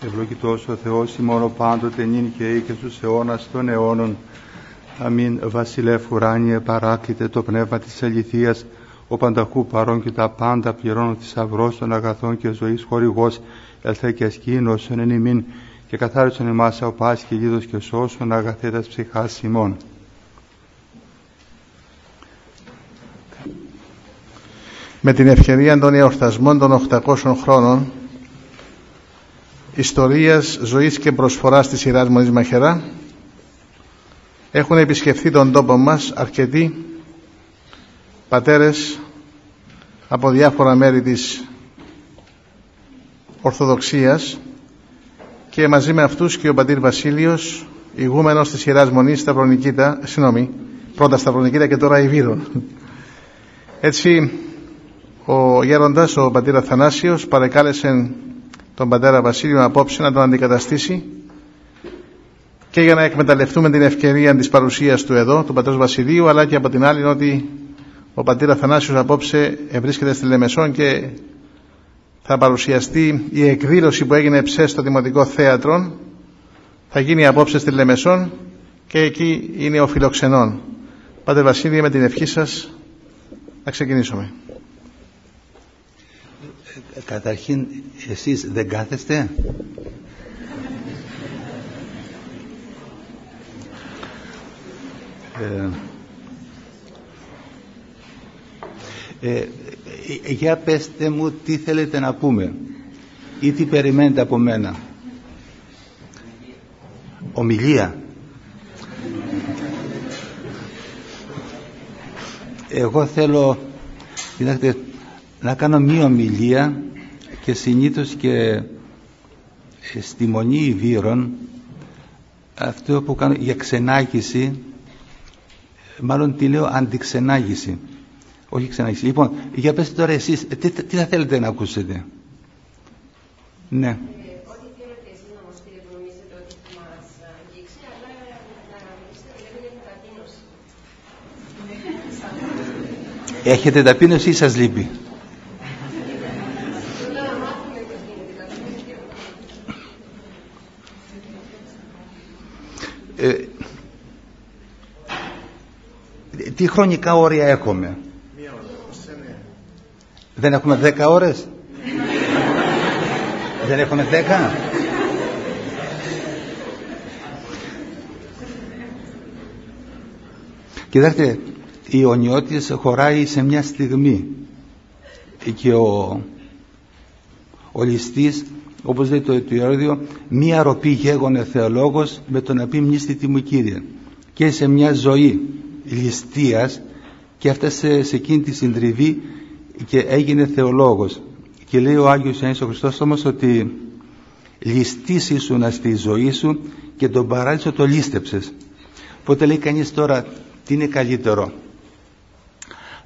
Ευλογητός ο Θεός ημών πάντοτε νυν και ή και στους αιώνας των αιώνων. Αμήν βασιλεύ ουράνιε παράκλητε το πνεύμα της αληθείας ο πανταχού παρών και τα πάντα πληρώνω θησαυρό των αγαθών και ζωής χορηγός ελθέ και ασκήνωσον εν ημίν και καθάρισον εμάς ο πάση και λίδος και σώσον αγαθέτας ψυχάς ημών. Με την ευκαιρία των εορτασμών των 800 χρόνων ιστορίας, ζωής και προσφοράς της σειράς Μονής Μαχαιρά έχουν επισκεφθεί τον τόπο μας αρκετοί πατέρες από διάφορα μέρη της Ορθοδοξίας και μαζί με αυτούς και ο πατήρ Βασίλειος ηγούμενος της Ιεράς Μονής Σταυρονικήτα, συγγνώμη, πρώτα Σταυρονικήτα και τώρα Ιβύρων. Έτσι ο γέροντας, ο πατήρ Αθανάσιος παρεκάλεσε τον πατέρα Βασίλειο απόψε να τον αντικαταστήσει και για να εκμεταλλευτούμε την ευκαιρία της παρουσίας του εδώ, του πατέρας Βασιλείου, αλλά και από την άλλη ότι ο πατήρ Αθανάσιος απόψε βρίσκεται στη Λεμεσόν και θα παρουσιαστεί η εκδήλωση που έγινε ψε στο Δημοτικό Θέατρο θα γίνει απόψε στη Λεμεσόν και εκεί είναι ο φιλοξενών. Πάτε Βασίλη με την ευχή σας να ξεκινήσουμε. Καταρχήν εσείς δεν κάθεστε; Ε, ε, για πέστε μου τι θέλετε να πούμε ή τι περιμένετε από μένα. Ομιλία. Εγώ θέλω να κάνω μία ομιλία και συνήθως και στη Μονή Ιβύρων αυτό που κάνω για ξενάγηση μάλλον τη λέω αντιξενάγηση όχι ξενάγηση λοιπόν για πέστε τώρα εσείς τι, τι θα θέλετε να ακούσετε; Ναι Έχετε ταπείνωση ή σας λείπει; Τι χρονικά όρια έχουμε; Δεν έχουμε δέκα ώρες; Δεν έχουμε δέκα; Κοιτάξτε, η ονιώτης χωράει σε μια στιγμή και ο, ο ληστής όπως λέει το αιτιόδιο μία ροπή γέγονε θεολόγος με το να πει μνήστη μου Κύριε και σε μια ζωή ληστείας και έφτασε σε εκείνη τη συντριβή και έγινε θεολόγος και λέει ο Άγιος Ιωάννης ο Χριστός όμως ότι ληστής ήσουν στη ζωή σου και τον παράδεισο το λίστεψες οπότε λέει κανείς τώρα τι είναι καλύτερο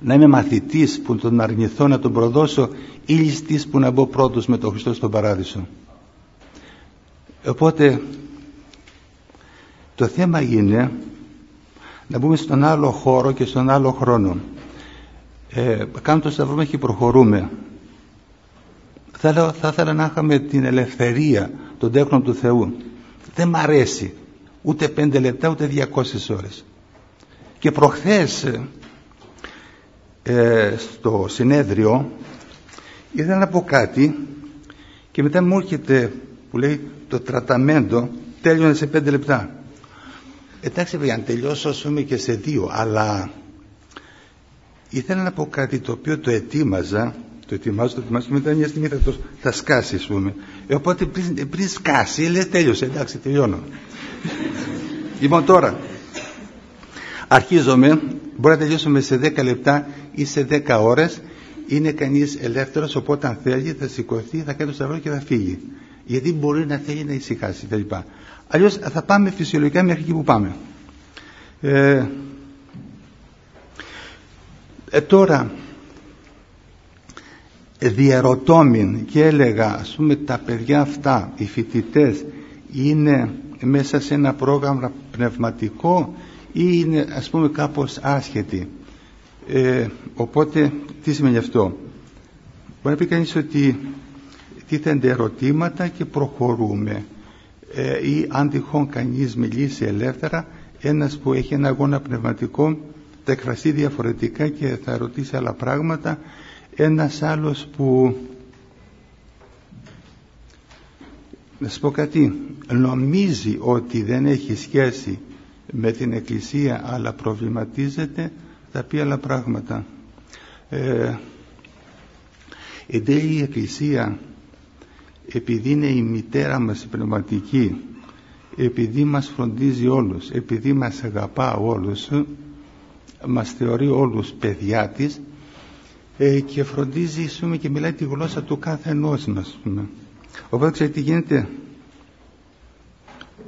να είμαι μαθητής που τον αρνηθώ να τον προδώσω ή ληστής που να μπω πρώτος με τον Χριστό στον Παράδεισο. Οπότε το θέμα είναι να μπούμε στον άλλο χώρο και στον άλλο χρόνο. Ε, κάνουμε το σταυρό και προχωρούμε. Θα, θα ήθελα να είχαμε την ελευθερία των τέχνων του Θεού. Δεν μ' αρέσει ούτε πέντε λεπτά ούτε διακόσες ώρες. Και προχθές ε, στο συνέδριο ήθελα να πω κάτι και μετά μου έρχεται που λέει το τραταμέντο τέλειωνε σε πέντε λεπτά εντάξει για να τελειώσω ας πούμε και σε δύο αλλά ήθελα να πω κάτι το οποίο το ετοίμαζα το ετοιμάζω, το ετοιμάζω και μετά μια στιγμή θα, το, θα σκάσει ας πούμε. Ε, οπότε πριν, πριν σκάσει λέει τέλειωσε. Εντάξει τελειώνω. Λοιπόν τώρα αρχίζομαι. Μπορεί να τελειώσουμε σε 10 λεπτά ή σε 10 ώρες. Είναι κανείς ελεύθερος οπότε αν θέλει θα σηκωθεί, θα κάνει το σταυρό και θα φύγει. Γιατί μπορεί να θέλει να ησυχάσει κλπ. Αλλιώς θα πάμε φυσιολογικά μέχρι εκεί που πάμε. Ε, ε, τώρα διαρωτώμην και έλεγα ας πούμε τα παιδιά αυτά οι φοιτητές είναι μέσα σε ένα πρόγραμμα πνευματικό ή είναι ας πούμε κάπως άσχετοι; Ε, οπότε τι σημαίνει αυτό; Μπορεί να πει κανείς ότι τίθενται ερωτήματα και προχωρούμε ε, ή αν τυχόν κανείς μιλήσει ελεύθερα ένας που έχει ένα αγώνα πνευματικό θα εκφραστεί διαφορετικά και θα ρωτήσει άλλα πράγματα. Ένας άλλος που να σας πω κάτι νομίζει ότι δεν έχει σχέση με την Εκκλησία αλλά προβληματίζεται θα πει άλλα πράγματα. Ε, η Εκκλησία επειδή είναι η μητέρα μας η πνευματική επειδή μας φροντίζει όλους επειδή μας αγαπά όλους μας θεωρεί όλους παιδιά της ε, και φροντίζει πούμε, και μιλάει τη γλώσσα του κάθε ενός μας πούμε. οπότε ξέρετε τι γίνεται;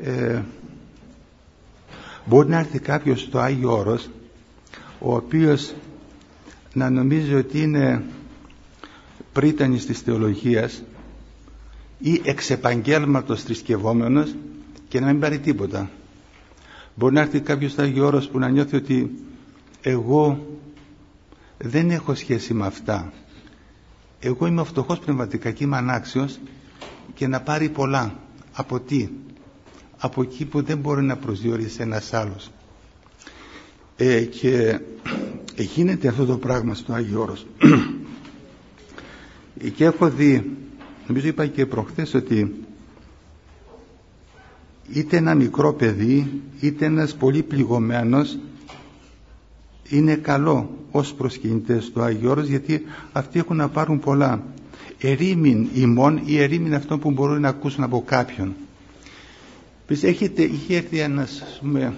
Ε, μπορεί να έρθει κάποιος στο Άγιο Όρος ο οποίος να νομίζει ότι είναι πρίτανης της θεολογίας ή εξ επαγγέλματος θρησκευόμενος και να μην πάρει τίποτα. Μπορεί να έρθει κάποιος στο Άγιο Όρος που να νιώθει ότι εγώ δεν έχω σχέση με αυτά. Εγώ είμαι φτωχός πνευματικά και είμαι ανάξιος και να πάρει πολλά. Από τι; Από εκεί που δεν μπορεί να προσδιορίσει ένας άλλος. Ε, και γίνεται αυτό το πράγμα στο Άγιο Όρος. και έχω δει, νομίζω είπα και προχθές ότι είτε ένα μικρό παιδί είτε ένας πολύ πληγωμένος είναι καλό ως προσκυνητές του Άγιο Όρος γιατί αυτοί έχουν να πάρουν πολλά. Ερήμην ημών ή ερήμην αυτών που μπορούν να ακούσουν από κάποιον. Έχετε, είχε έρθει ένας πούμε,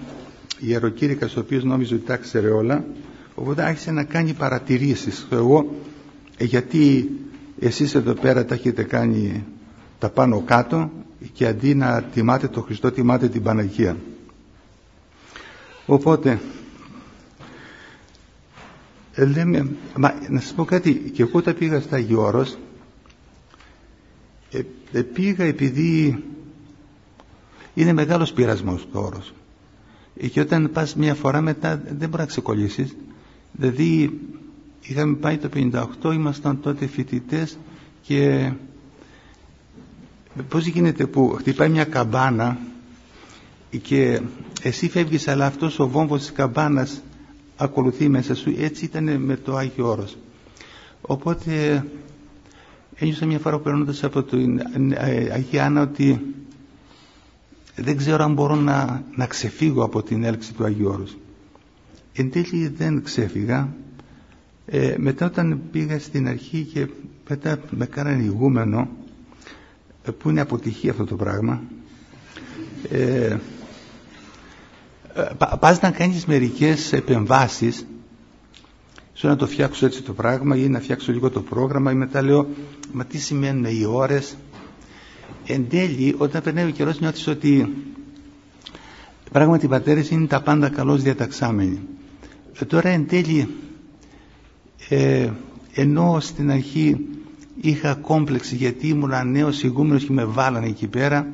ιεροκήρυκας ο οποίος νόμιζε ότι τα ξέρε όλα οπότε άρχισε να κάνει παρατηρήσεις. Εγώ ε, γιατί εσείς εδώ πέρα τα έχετε κάνει τα πάνω κάτω και αντί να τιμάτε το Χριστό τιμάτε την Παναγία. Οπότε ε, λέμε, μα να σας πω κάτι και εγώ τα πήγα στα Γιώρος ε, ε, πήγα επειδή είναι μεγάλος πειρασμός το όρος. Και όταν πας μια φορά μετά δεν μπορεί να ξεκολλήσεις. Δηλαδή είχαμε πάει το 58 ήμασταν τότε φοιτητές και πώς γίνεται που χτυπάει μια καμπάνα και εσύ φεύγεις αλλά αυτός ο βόμβος της καμπάνας ακολουθεί μέσα σου. Έτσι ήταν με το Άγιο Όρος. Οπότε ένιωσα μια φορά περνώντας από την ε, Αγία Άννα ότι δεν ξέρω αν μπορώ να, να ξεφύγω από την έλξη του Αγίου Όρους. Εν τέλει δεν ξέφυγα ε, μετά όταν πήγα στην αρχή και μετά με κάνανε ηγούμενο ε, που είναι αποτυχία αυτό το πράγμα ε, πας να κάνεις μερικές επεμβάσεις σου να το φτιάξω έτσι το πράγμα ή να φτιάξω λίγο το πρόγραμμα ή μετά λέω μα τι σημαίνουν οι ώρες εν τέλει όταν περνάει ο καιρός νιώθεις ότι πράγματι οι πατέρες είναι τα πάντα καλώς διαταξάμενοι. Ε, τώρα εν τέλει ε, ενώ στην αρχή είχα κόμπλεξη γιατί ήμουν νέος ηγούμενος και με βάλανε εκεί πέρα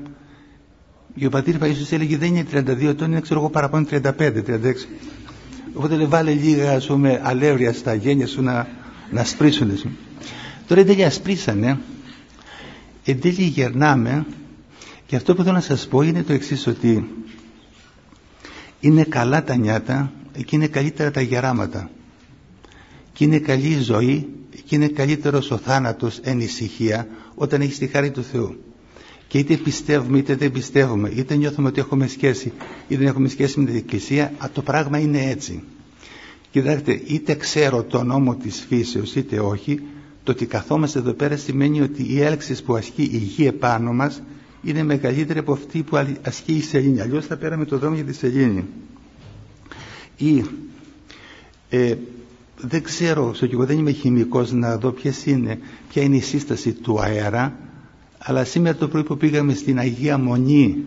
και ο πατήρ Παΐσιος έλεγε δεν είναι 32 ετών, είναι ξέρω εγώ παραπάνω 35, 36. Οπότε λέει βάλε λίγα ας πούμε αλεύρια στα γένια σου να, να σπρίσουν. Τώρα εν τέλει ασπρίσανε, εν τέλει γερνάμε και αυτό που θέλω να σας πω είναι το εξής ότι είναι καλά τα νιάτα και είναι καλύτερα τα γεράματα και είναι καλή η ζωή και είναι καλύτερος ο θάνατος εν ησυχία όταν έχεις τη χάρη του Θεού. Και είτε πιστεύουμε είτε δεν πιστεύουμε είτε νιώθουμε ότι έχουμε σχέση είτε δεν έχουμε σχέση με την Εκκλησία το πράγμα είναι έτσι. Κοιτάξτε είτε ξέρω το νόμο της φύσεως είτε όχι το ότι καθόμαστε εδώ πέρα σημαίνει ότι η έλξη που ασκεί η γη επάνω μας είναι μεγαλύτερη από αυτή που ασκεί η σελήνη. Αλλιώς θα πέραμε το δρόμο για τη σελήνη. Ή ε, δεν ξέρω, στο εγώ δεν είμαι χημικός να δω ποιες είναι, ποια είναι η σύσταση του αέρα αλλά σήμερα το πρωί που πήγαμε στην Αγία Μονή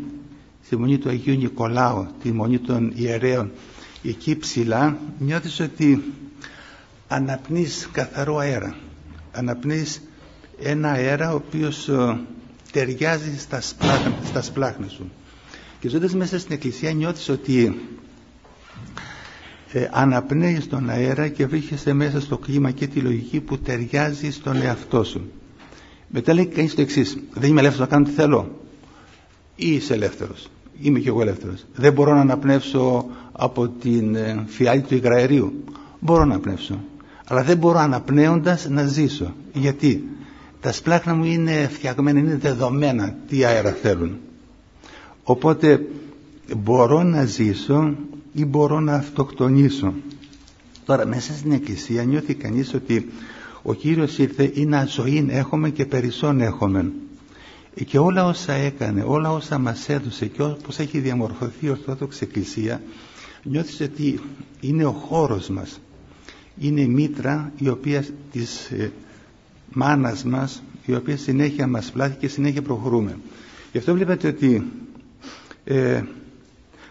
στη Μονή του Αγίου Νικολάου τη Μονή των Ιερέων εκεί ψηλά νιώθεις ότι αναπνείς καθαρό αέρα. Αναπνείς ένα αέρα ο οποίος ε, ταιριάζει στα, σπλάχνα, στα σπλάχνα σου. Και ζώντας μέσα στην εκκλησία νιώθεις ότι ε, αναπνέεις τον αέρα και βρίσκεσαι μέσα στο κλίμα και τη λογική που ταιριάζει στον εαυτό σου Μετά λέει κανείς το εξής. Δεν είμαι ελεύθερος να κάνω τι θέλω. Ή είσαι ελεύθερος. Είμαι και εγώ ελεύθερος. Δεν μπορώ να αναπνεύσω από την ε, φιάλη του υγραερίου. Μπορώ να αναπνεύσω. Αλλά δεν μπορώ αναπνέοντας να ζήσω. Γιατί; Τα σπλάχνα μου είναι φτιαγμένα, είναι δεδομένα τι αέρα θέλουν. Οπότε μπορώ να ζήσω ή μπορώ να αυτοκτονήσω. Τώρα μέσα στην εκκλησία νιώθει κανείς ότι ο Κύριος ήρθε ή να ζωή έχουμε και περισσόν έχουμε. Και όλα όσα έκανε, όλα όσα μας έδωσε και όπως έχει διαμορφωθεί η Ορθόδοξη Εκκλησία νιώθεις ότι είναι ο χώρος μας. Είναι η μήτρα η οποία της ε, μάνας μας η οποία συνέχεια μας πλάθει και συνέχεια προχωρούμε. Γι' αυτό βλέπετε ότι ε,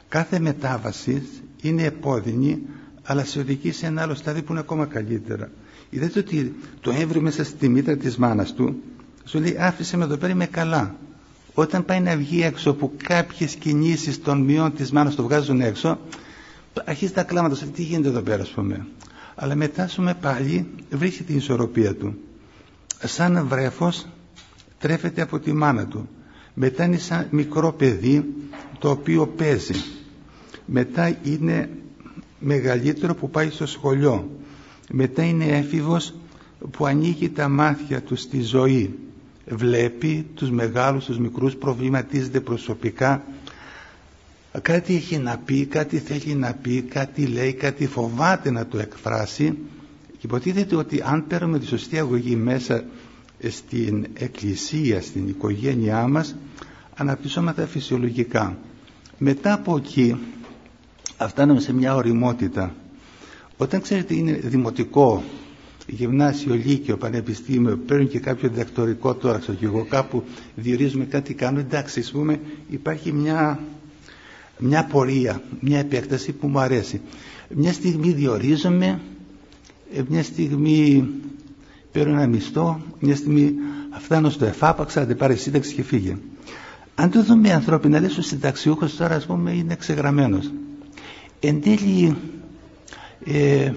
κάθε μετάβαση είναι επώδυνη αλλά σε οδηγεί σε ένα άλλο στάδιο που είναι ακόμα καλύτερα. Είδατε ότι το έμβριο μέσα στη μήτρα της μάνας του σου λέει άφησε με εδώ πέρα είμαι καλά. Όταν πάει να βγει έξω που κάποιες κινήσεις των μειών της μάνας το βγάζουν έξω αρχίζει τα κλάματα, τι γίνεται εδώ πέρα ας πούμε. Αλλά μετά σου με πάλι βρίσκει την ισορροπία του. Σαν βρέφος τρέφεται από τη μάνα του. Μετά είναι σαν μικρό παιδί το οποίο παίζει. Μετά είναι μεγαλύτερο που πάει στο σχολείο. Μετά είναι έφηβος που ανοίγει τα μάτια του στη ζωή. Βλέπει τους μεγάλους, τους μικρούς, προβληματίζεται προσωπικά. Κάτι έχει να πει, κάτι θέλει να πει, κάτι λέει, κάτι φοβάται να το εκφράσει. Και υποτίθεται ότι αν παίρνουμε τη σωστή αγωγή μέσα στην εκκλησία, στην οικογένειά μας, αναπτυσσόμαστε φυσιολογικά. Μετά από εκεί φτάνουμε σε μια οριμότητα. Όταν ξέρετε είναι δημοτικό, γυμνάσιο, λύκειο, πανεπιστήμιο, παίρνουν και κάποιο διδακτορικό τώρα, ξέρω και εγώ κάπου διορίζουμε κάτι κάνω, εντάξει, ας πούμε, υπάρχει μια, μια πορεία, μια επέκταση που μου αρέσει. Μια στιγμή διορίζομαι, ε, μια στιγμή παίρνω ένα μισθό, μια στιγμή φτάνω στο εφάπαξα, δεν πάρει σύνταξη και φύγε. Αν το δούμε ανθρώπινα, λες ο συνταξιούχος τώρα ας πούμε είναι ξεγραμμένος εν τέλει ε,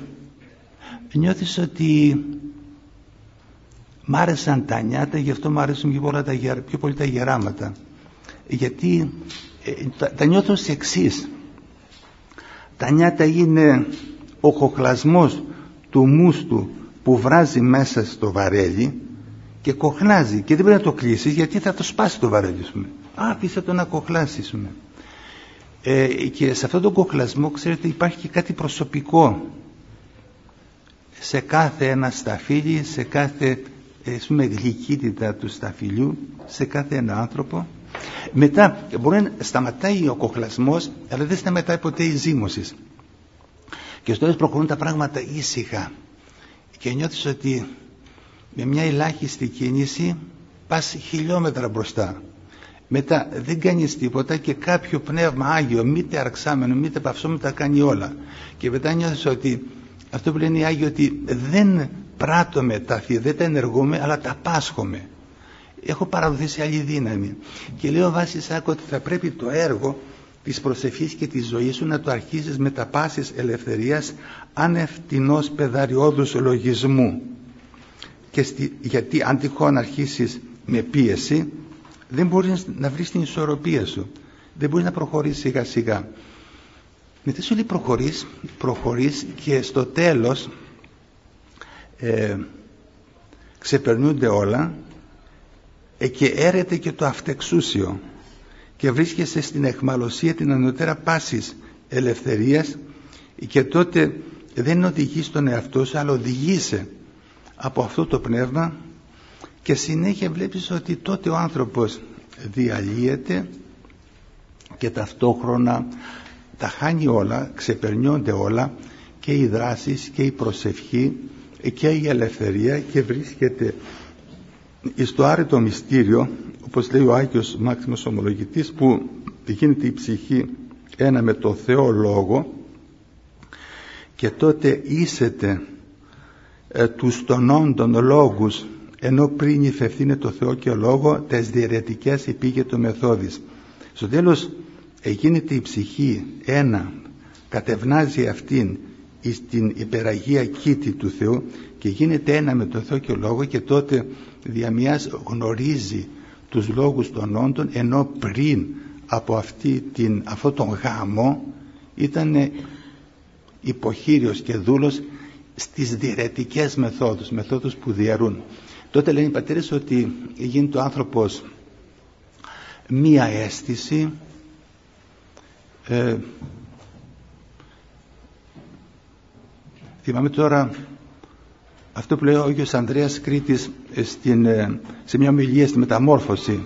νιώθεις ότι μ' άρεσαν τα νιάτα γι' αυτό μ' άρεσαν πιο, πολλά τα, πιο πολύ τα γεράματα γιατί ε, τα, τα νιώθω σε εξής. τα νιάτα είναι ο κοχλασμός του μουστου που βράζει μέσα στο βαρέλι και κοχλάζει και δεν πρέπει να το κλείσεις γιατί θα το σπάσει το βαρέλι σου. Άφησε το να κοχλάσει ε, και σε αυτόν τον κοκλασμό ξέρετε υπάρχει και κάτι προσωπικό. Σε κάθε ένα σταφύλι σε κάθε ε, πούμε, γλυκύτητα του σταφυλιού σε κάθε ένα άνθρωπο. Μετά μπορεί να σταματάει ο κοχλασμός αλλά δεν σταματάει ποτέ η ζήμωση και στο τέλος προχωρούν τα πράγματα ήσυχα και νιώθεις ότι με μια ελάχιστη κίνηση πας χιλιόμετρα μπροστά μετά δεν κάνεις τίποτα και κάποιο πνεύμα Άγιο, μήτε αρξάμενο, μήτε παυσόμετο τα κάνει όλα. Και μετά νιώθεις ότι αυτό που λένε οι Άγιοι ότι δεν πράττουμε τα θεία, δεν τα ενεργούμε, αλλά τα πάσχομαι. Έχω παραδοθεί σε άλλη δύναμη. Και λέω βάσει άκου ότι θα πρέπει το έργο της προσευχής και της ζωής σου να το αρχίσεις με τα πάσης ελευθερίας ανευθυνός πεδαριώδους λογισμού. Και γιατί αν τυχόν αρχίσεις με πίεση δεν μπορείς να βρεις την ισορροπία σου. Δεν μπορείς να προχωρήσεις σιγά σιγά. Μετά σου λέει προχωρείς προχωρείς και στο τέλος ε, ξεπερνούνται όλα ε, και έρεται και το αυτεξούσιο και βρίσκεσαι στην εχμαλωσία την ανωτέρα πάσης ελευθερίας και τότε δεν οδηγείς τον εαυτό σου αλλά οδηγείσαι από αυτό το πνεύμα και συνέχεια βλέπεις ότι τότε ο άνθρωπος διαλύεται και ταυτόχρονα τα χάνει όλα, ξεπερνιόνται όλα και οι δράσεις και η προσευχή και η ελευθερία και βρίσκεται στο άρετο μυστήριο όπως λέει ο Άγιος Μάξιμος Ομολογητής που γίνεται η ψυχή ένα με το Θεό Λόγο και τότε ίσεται ε, τους των όντων λόγους ενώ πριν υφευθύνε το Θεό και ο Λόγο τες διαιρετικές υπήγε το μεθόδης. Στο τέλος γίνεται η ψυχή ένα, κατευνάζει αυτήν στην υπεραγία κήτη του Θεού και γίνεται ένα με τον Θεό και Λόγο και τότε διαμιάς γνωρίζει τους λόγους των όντων ενώ πριν από αυτή την, αυτό τον γάμο ήταν υποχείριος και δούλος στις διαιρετικές μεθόδους, μεθόδους που διαρούν. Τότε λένε οι πατέρες ότι γίνεται ο άνθρωπος μία αίσθηση ε, θυμάμαι τώρα αυτό που λέει ο Άγιος Ανδρέας Κρήτης στην, ε, σε μια ομιλία στη μεταμόρφωση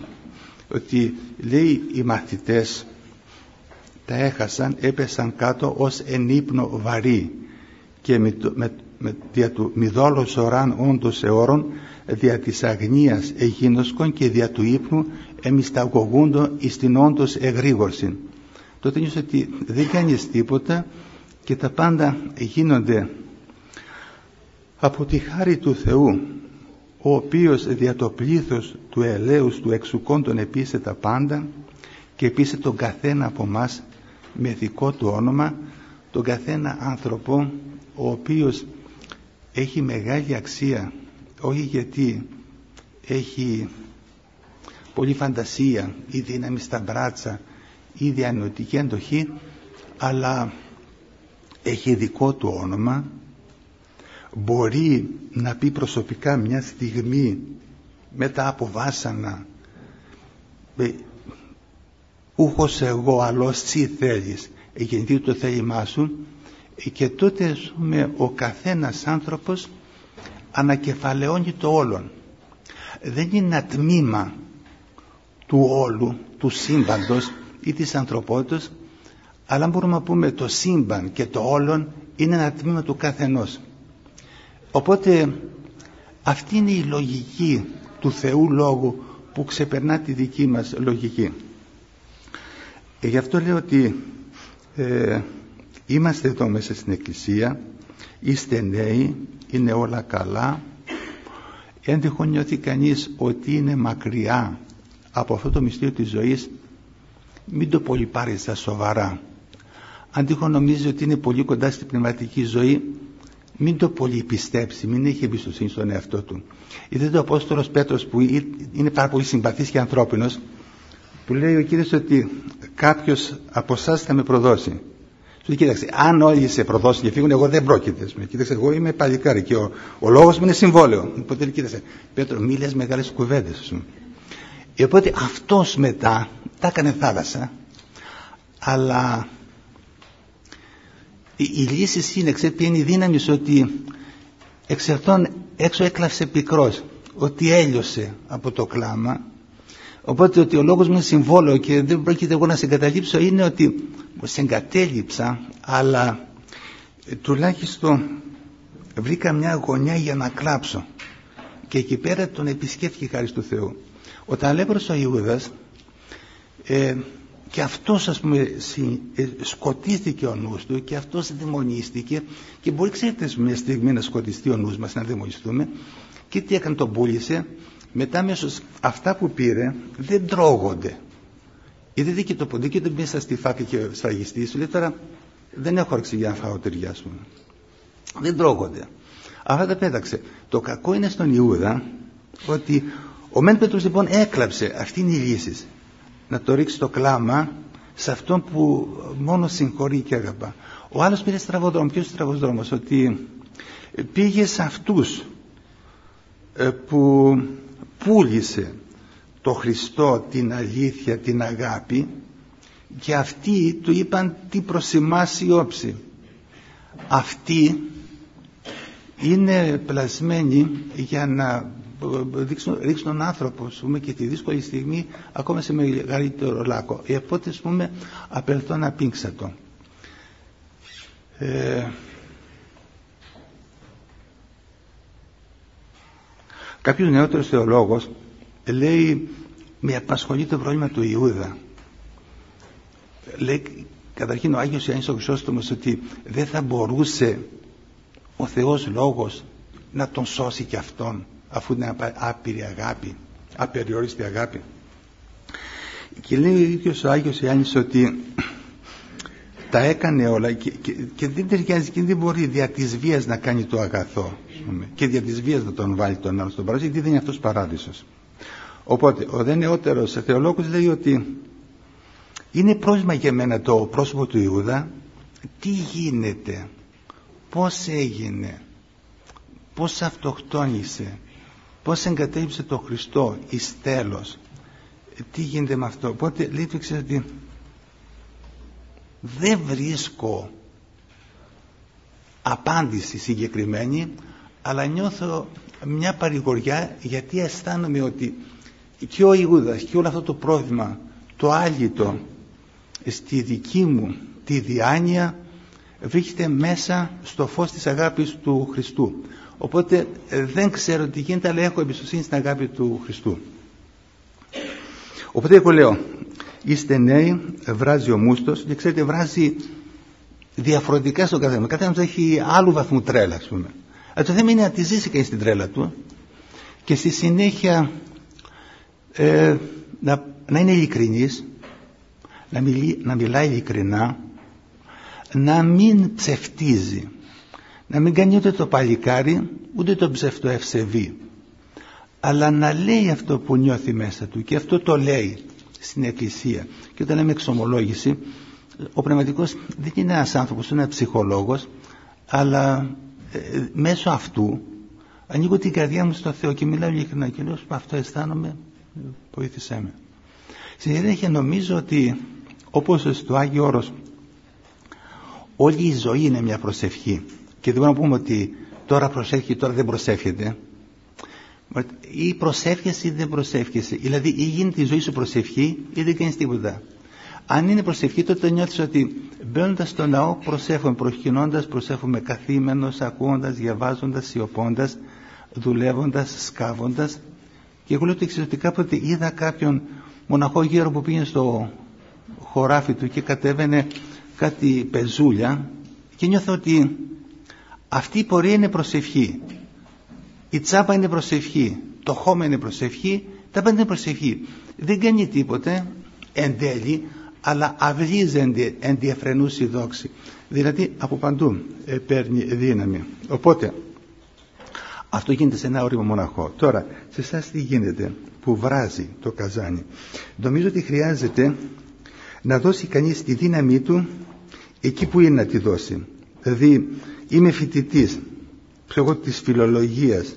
ότι λέει οι μαθητές τα έχασαν, έπεσαν κάτω ως εν ύπνο βαρύ και με, με, με, δια του μηδόλου σωράν όντως εώρων δια της αγνίας εγίνωσκον και δια του ύπνου εμισταγωγούντο εις την όντως εγρήγορση. Τότε νιώσε ότι δεν κάνεις τίποτα και τα πάντα γίνονται από τη χάρη του Θεού ο οποίος δια το πλήθος του ελέους του εξουκόντων επίσε τα πάντα και επίσε τον καθένα από μας με δικό του όνομα τον καθένα άνθρωπο ο οποίος έχει μεγάλη αξία όχι γιατί έχει πολύ φαντασία ή δύναμη στα μπράτσα ή διανοητική αντοχή αλλά έχει δικό του όνομα μπορεί να πει προσωπικά μια στιγμή μετά από βάσανα ε, ούχος εγώ αλλός τσι θέλεις εγενθεί το θέλημά σου και τότε πούμε, ο καθένας άνθρωπος ανακεφαλαιώνει το όλον. Δεν είναι ένα τμήμα του όλου του σύμπαντος ή της ανθρωπότητας αλλά μπορούμε να πούμε το σύμπαν και το όλον είναι ένα τμήμα του καθενός οπότε αυτή είναι η λογική του Θεού Λόγου που ξεπερνά τη δική μας λογική. Ε, γι' αυτό λέω ότι ε, είμαστε εδώ μέσα στην Εκκλησία είστε νέοι είναι όλα καλά. Εάν τυχόν νιώθει κανείς ότι είναι μακριά από αυτό το μυστήριο της ζωής. Μην το πολύ πάρει στα σοβαρά. Αν τυχόν νομίζει ότι είναι πολύ κοντά στην πνευματική ζωή μην το πολύ πιστέψει, μην έχει εμπιστοσύνη στον εαυτό του. Είδατε ο Απόστολος Πέτρος που είναι πάρα πολύ συμπαθής και ανθρώπινος που λέει ο Κύριος ότι κάποιος από εσάς θα με προδώσει. Σου λέει, κοίταξε, αν όλοι σε προδώσουν και φύγουν, εγώ δεν πρόκειται. Με κοίταξε, εγώ είμαι παλικάρι και ο, ο λόγος μου είναι συμβόλαιο. Οπότε κοίταξε, Πέτρο, μη λες μεγάλες κουβέντες, Οπότε αυτός μετά τα έκανε θάλασσα, αλλά η, η λύση είναι, ξέρετε, είναι η δύναμη ότι εξ αυτών έξω έκλαψε πικρός, ότι έλειωσε από το κλάμα Οπότε ότι ο λόγος μου είναι συμβόλαιο και δεν πρόκειται εγώ να σε εγκαταλείψω είναι ότι σε εγκατέλειψα αλλά ε, τουλάχιστον βρήκα μια γωνιά για να κλάψω και εκεί πέρα τον επισκέφθηκε χάρη του Θεού. Όταν λέπρος ο Ιούδας ε, και αυτός ας πούμε ε, σκοτίστηκε ο νους του και αυτός δαιμονίστηκε και μπορεί ξέρετε μια στιγμή να σκοτιστεί ο νους μας να δαιμονιστούμε και τι έκανε τον πούλησε μετά μέσω αυτά που πήρε δεν τρώγονται. Είδε και το ποντίκι δεν μέσα στη φάκη και σφραγιστή σου λέει τώρα δεν έχω όρεξη για να φάω τυριά σου. Δεν τρώγονται. Αυτά τα πέταξε. Το κακό είναι στον Ιούδα ότι ο Μεν Πέτρος λοιπόν έκλαψε. Αυτή είναι η λύση. Να το ρίξει το κλάμα σε αυτόν που μόνο συγχωρεί και αγαπά. Ο άλλος πήρε στραβό Ποιος στραβός δρόμος. Ότι πήγε σε αυτούς ε, που πούλησε το Χριστό την αλήθεια, την αγάπη και αυτοί του είπαν τι προσημάσει όψη. Αυτοί είναι πλασμένοι για να ρίξουν, ρίξουν τον άνθρωπο πούμε, και τη δύσκολη στιγμή ακόμα σε μεγαλύτερο λάκκο. Οπότε ας πούμε απελθώ να πίνξα το. Ε, Κάποιος νεότερος θεολόγος λέει με απασχολεί το πρόβλημα του Ιούδα. Λέει καταρχήν ο Άγιος Ιωάννης ο Χρυσόστομος ότι δεν θα μπορούσε ο Θεός Λόγος να τον σώσει και αυτόν αφού είναι άπειρη αγάπη, απεριόριστη αγάπη. Και λέει ο ίδιος ο Άγιος Ιωάννης ότι τα έκανε όλα και, και, δεν ταιριάζει και δεν μπορεί δια της βίας να κάνει το αγαθό και δια της βίας να τον βάλει τον άλλο στον παράδεισο γιατί δεν είναι αυτός παράδεισος οπότε ο δε νεότερος θεολόγος λέει ότι είναι πρόβλημα για μένα το πρόσωπο του Ιούδα τι γίνεται πώς έγινε πώς αυτοκτόνησε πώς εγκατέλειψε το Χριστό εις τέλος; Τι γίνεται με αυτό; Οπότε λέει το ότι δεν βρίσκω απάντηση συγκεκριμένη αλλά νιώθω μια παρηγοριά γιατί αισθάνομαι ότι και ο Ιούδας και όλο αυτό το πρόβλημα το άλυτο στη δική μου τη διάνοια βρίσκεται μέσα στο φως της αγάπης του Χριστού οπότε ε, δεν ξέρω τι γίνεται αλλά έχω εμπιστοσύνη στην αγάπη του Χριστού οπότε εγώ λέω είστε νέοι, βράζει ο μούστος και ξέρετε βράζει διαφορετικά στον καθένα. Ο καθένας έχει άλλου βαθμού τρέλα, ας πούμε. Αλλά το θέμα είναι να τη ζήσει και στην τρέλα του και στη συνέχεια ε, να, να είναι ειλικρινής, να, μιλεί, να μιλάει ειλικρινά, να μην ψευτίζει, να μην κάνει ούτε το παλικάρι, ούτε το ψευτοευσεβή, αλλά να λέει αυτό που νιώθει μέσα του και αυτό το λέει στην Εκκλησία. Και όταν λέμε εξομολόγηση, ο πνευματικός δεν είναι ένας άνθρωπος, είναι ένας ψυχολόγος, αλλά ε, μέσω αυτού ανοίγω την καρδιά μου στο Θεό και μιλάω ειλικρινά και λέω αυτό αισθάνομαι, βοήθησέ με. Στη συνέχεια νομίζω ότι όπως στο Άγιος Όρος όλη η ζωή είναι μια προσευχή και δεν μπορούμε να πούμε ότι τώρα προσεύχει, τώρα δεν προσεύχεται ή προσεύχεσαι ή δεν προσεύχεσαι. Δηλαδή ή γίνεται η ζωή σου προσευχή ή δεν κάνεις τίποτα. Αν είναι προσευχή τότε νιώθεις ότι μπαίνοντας στο ναό προσεύχομαι, προσκυνώντας, προσεύχομαι καθήμενος, ακούοντας, διαβάζοντας, σιωπώντας, δουλεύοντας, σκάβοντας. Και εγώ λέω ότι ότι κάποτε είδα κάποιον μοναχό γέρο που πήγε στο χωράφι του και κατέβαινε κάτι πεζούλια και νιώθω ότι αυτή η πορεία είναι προσευχή. Η τσάπα είναι προσευχή. Το χώμα είναι προσευχή. Τα πάντα είναι προσευχή. Δεν κάνει τίποτε εν τέλει, αλλά αυλίζεται εν διαφρενούς η δόξη. Δηλαδή από παντού ε, παίρνει δύναμη. Οπότε, αυτό γίνεται σε ένα όριμο μοναχό. Τώρα, σε εσάς τι γίνεται που βράζει το καζάνι. Νομίζω ότι χρειάζεται να δώσει κανείς τη δύναμή του εκεί που είναι να τη δώσει. Δηλαδή, είμαι φοιτητής, ξέρω της φιλολογίας,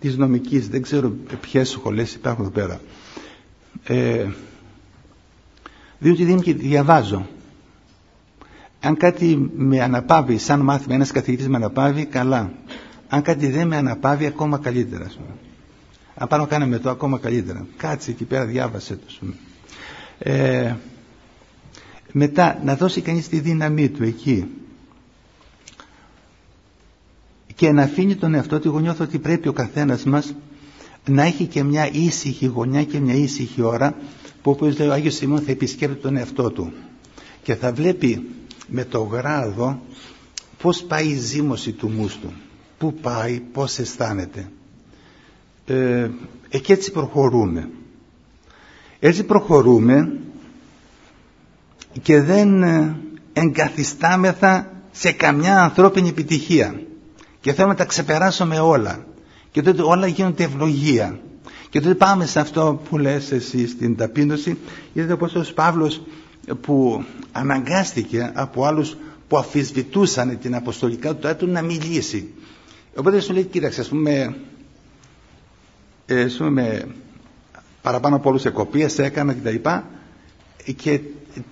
της νομικής, δεν ξέρω ποιες σχολές υπάρχουν εδώ πέρα. Ε, διότι δεν και διαβάζω. Αν κάτι με αναπαύει, σαν μάθημα ένας καθηγητής με αναπαύει, καλά. Αν κάτι δεν με αναπαύει, ακόμα καλύτερα. Αν πάνω κάναμε το ακόμα καλύτερα. Κάτσε εκεί πέρα, διάβασε το. Ε, μετά, να δώσει κανείς τη δύναμή του εκεί και να αφήνει τον εαυτό του. Εγώ νιώθω ότι πρέπει ο καθένας μας να έχει και μια ήσυχη γωνιά και μια ήσυχη ώρα που όπως λέει ο Άγιος Σιμών θα επισκέπτει τον εαυτό του. Και θα βλέπει με το γράδο πώς πάει η ζήμωση του μουστου πού πάει, πώς αισθάνεται. Ε, και έτσι προχωρούμε. Έτσι προχωρούμε και δεν ε, εγκαθιστάμεθα σε καμιά ανθρώπινη επιτυχία και θέλουμε να τα ξεπεράσουμε όλα. Και τότε όλα γίνονται ευλογία. Και τότε πάμε σε αυτό που λες εσύ στην ταπείνωση. Είδατε πως ο Παύλος που αναγκάστηκε από άλλους που αφισβητούσαν την αποστολικά του έτου να μιλήσει. Οπότε σου λέει κοίταξε ας πούμε, ε, ας πούμε παραπάνω από όλους εκοπίες έκανα και τα λοιπά. Και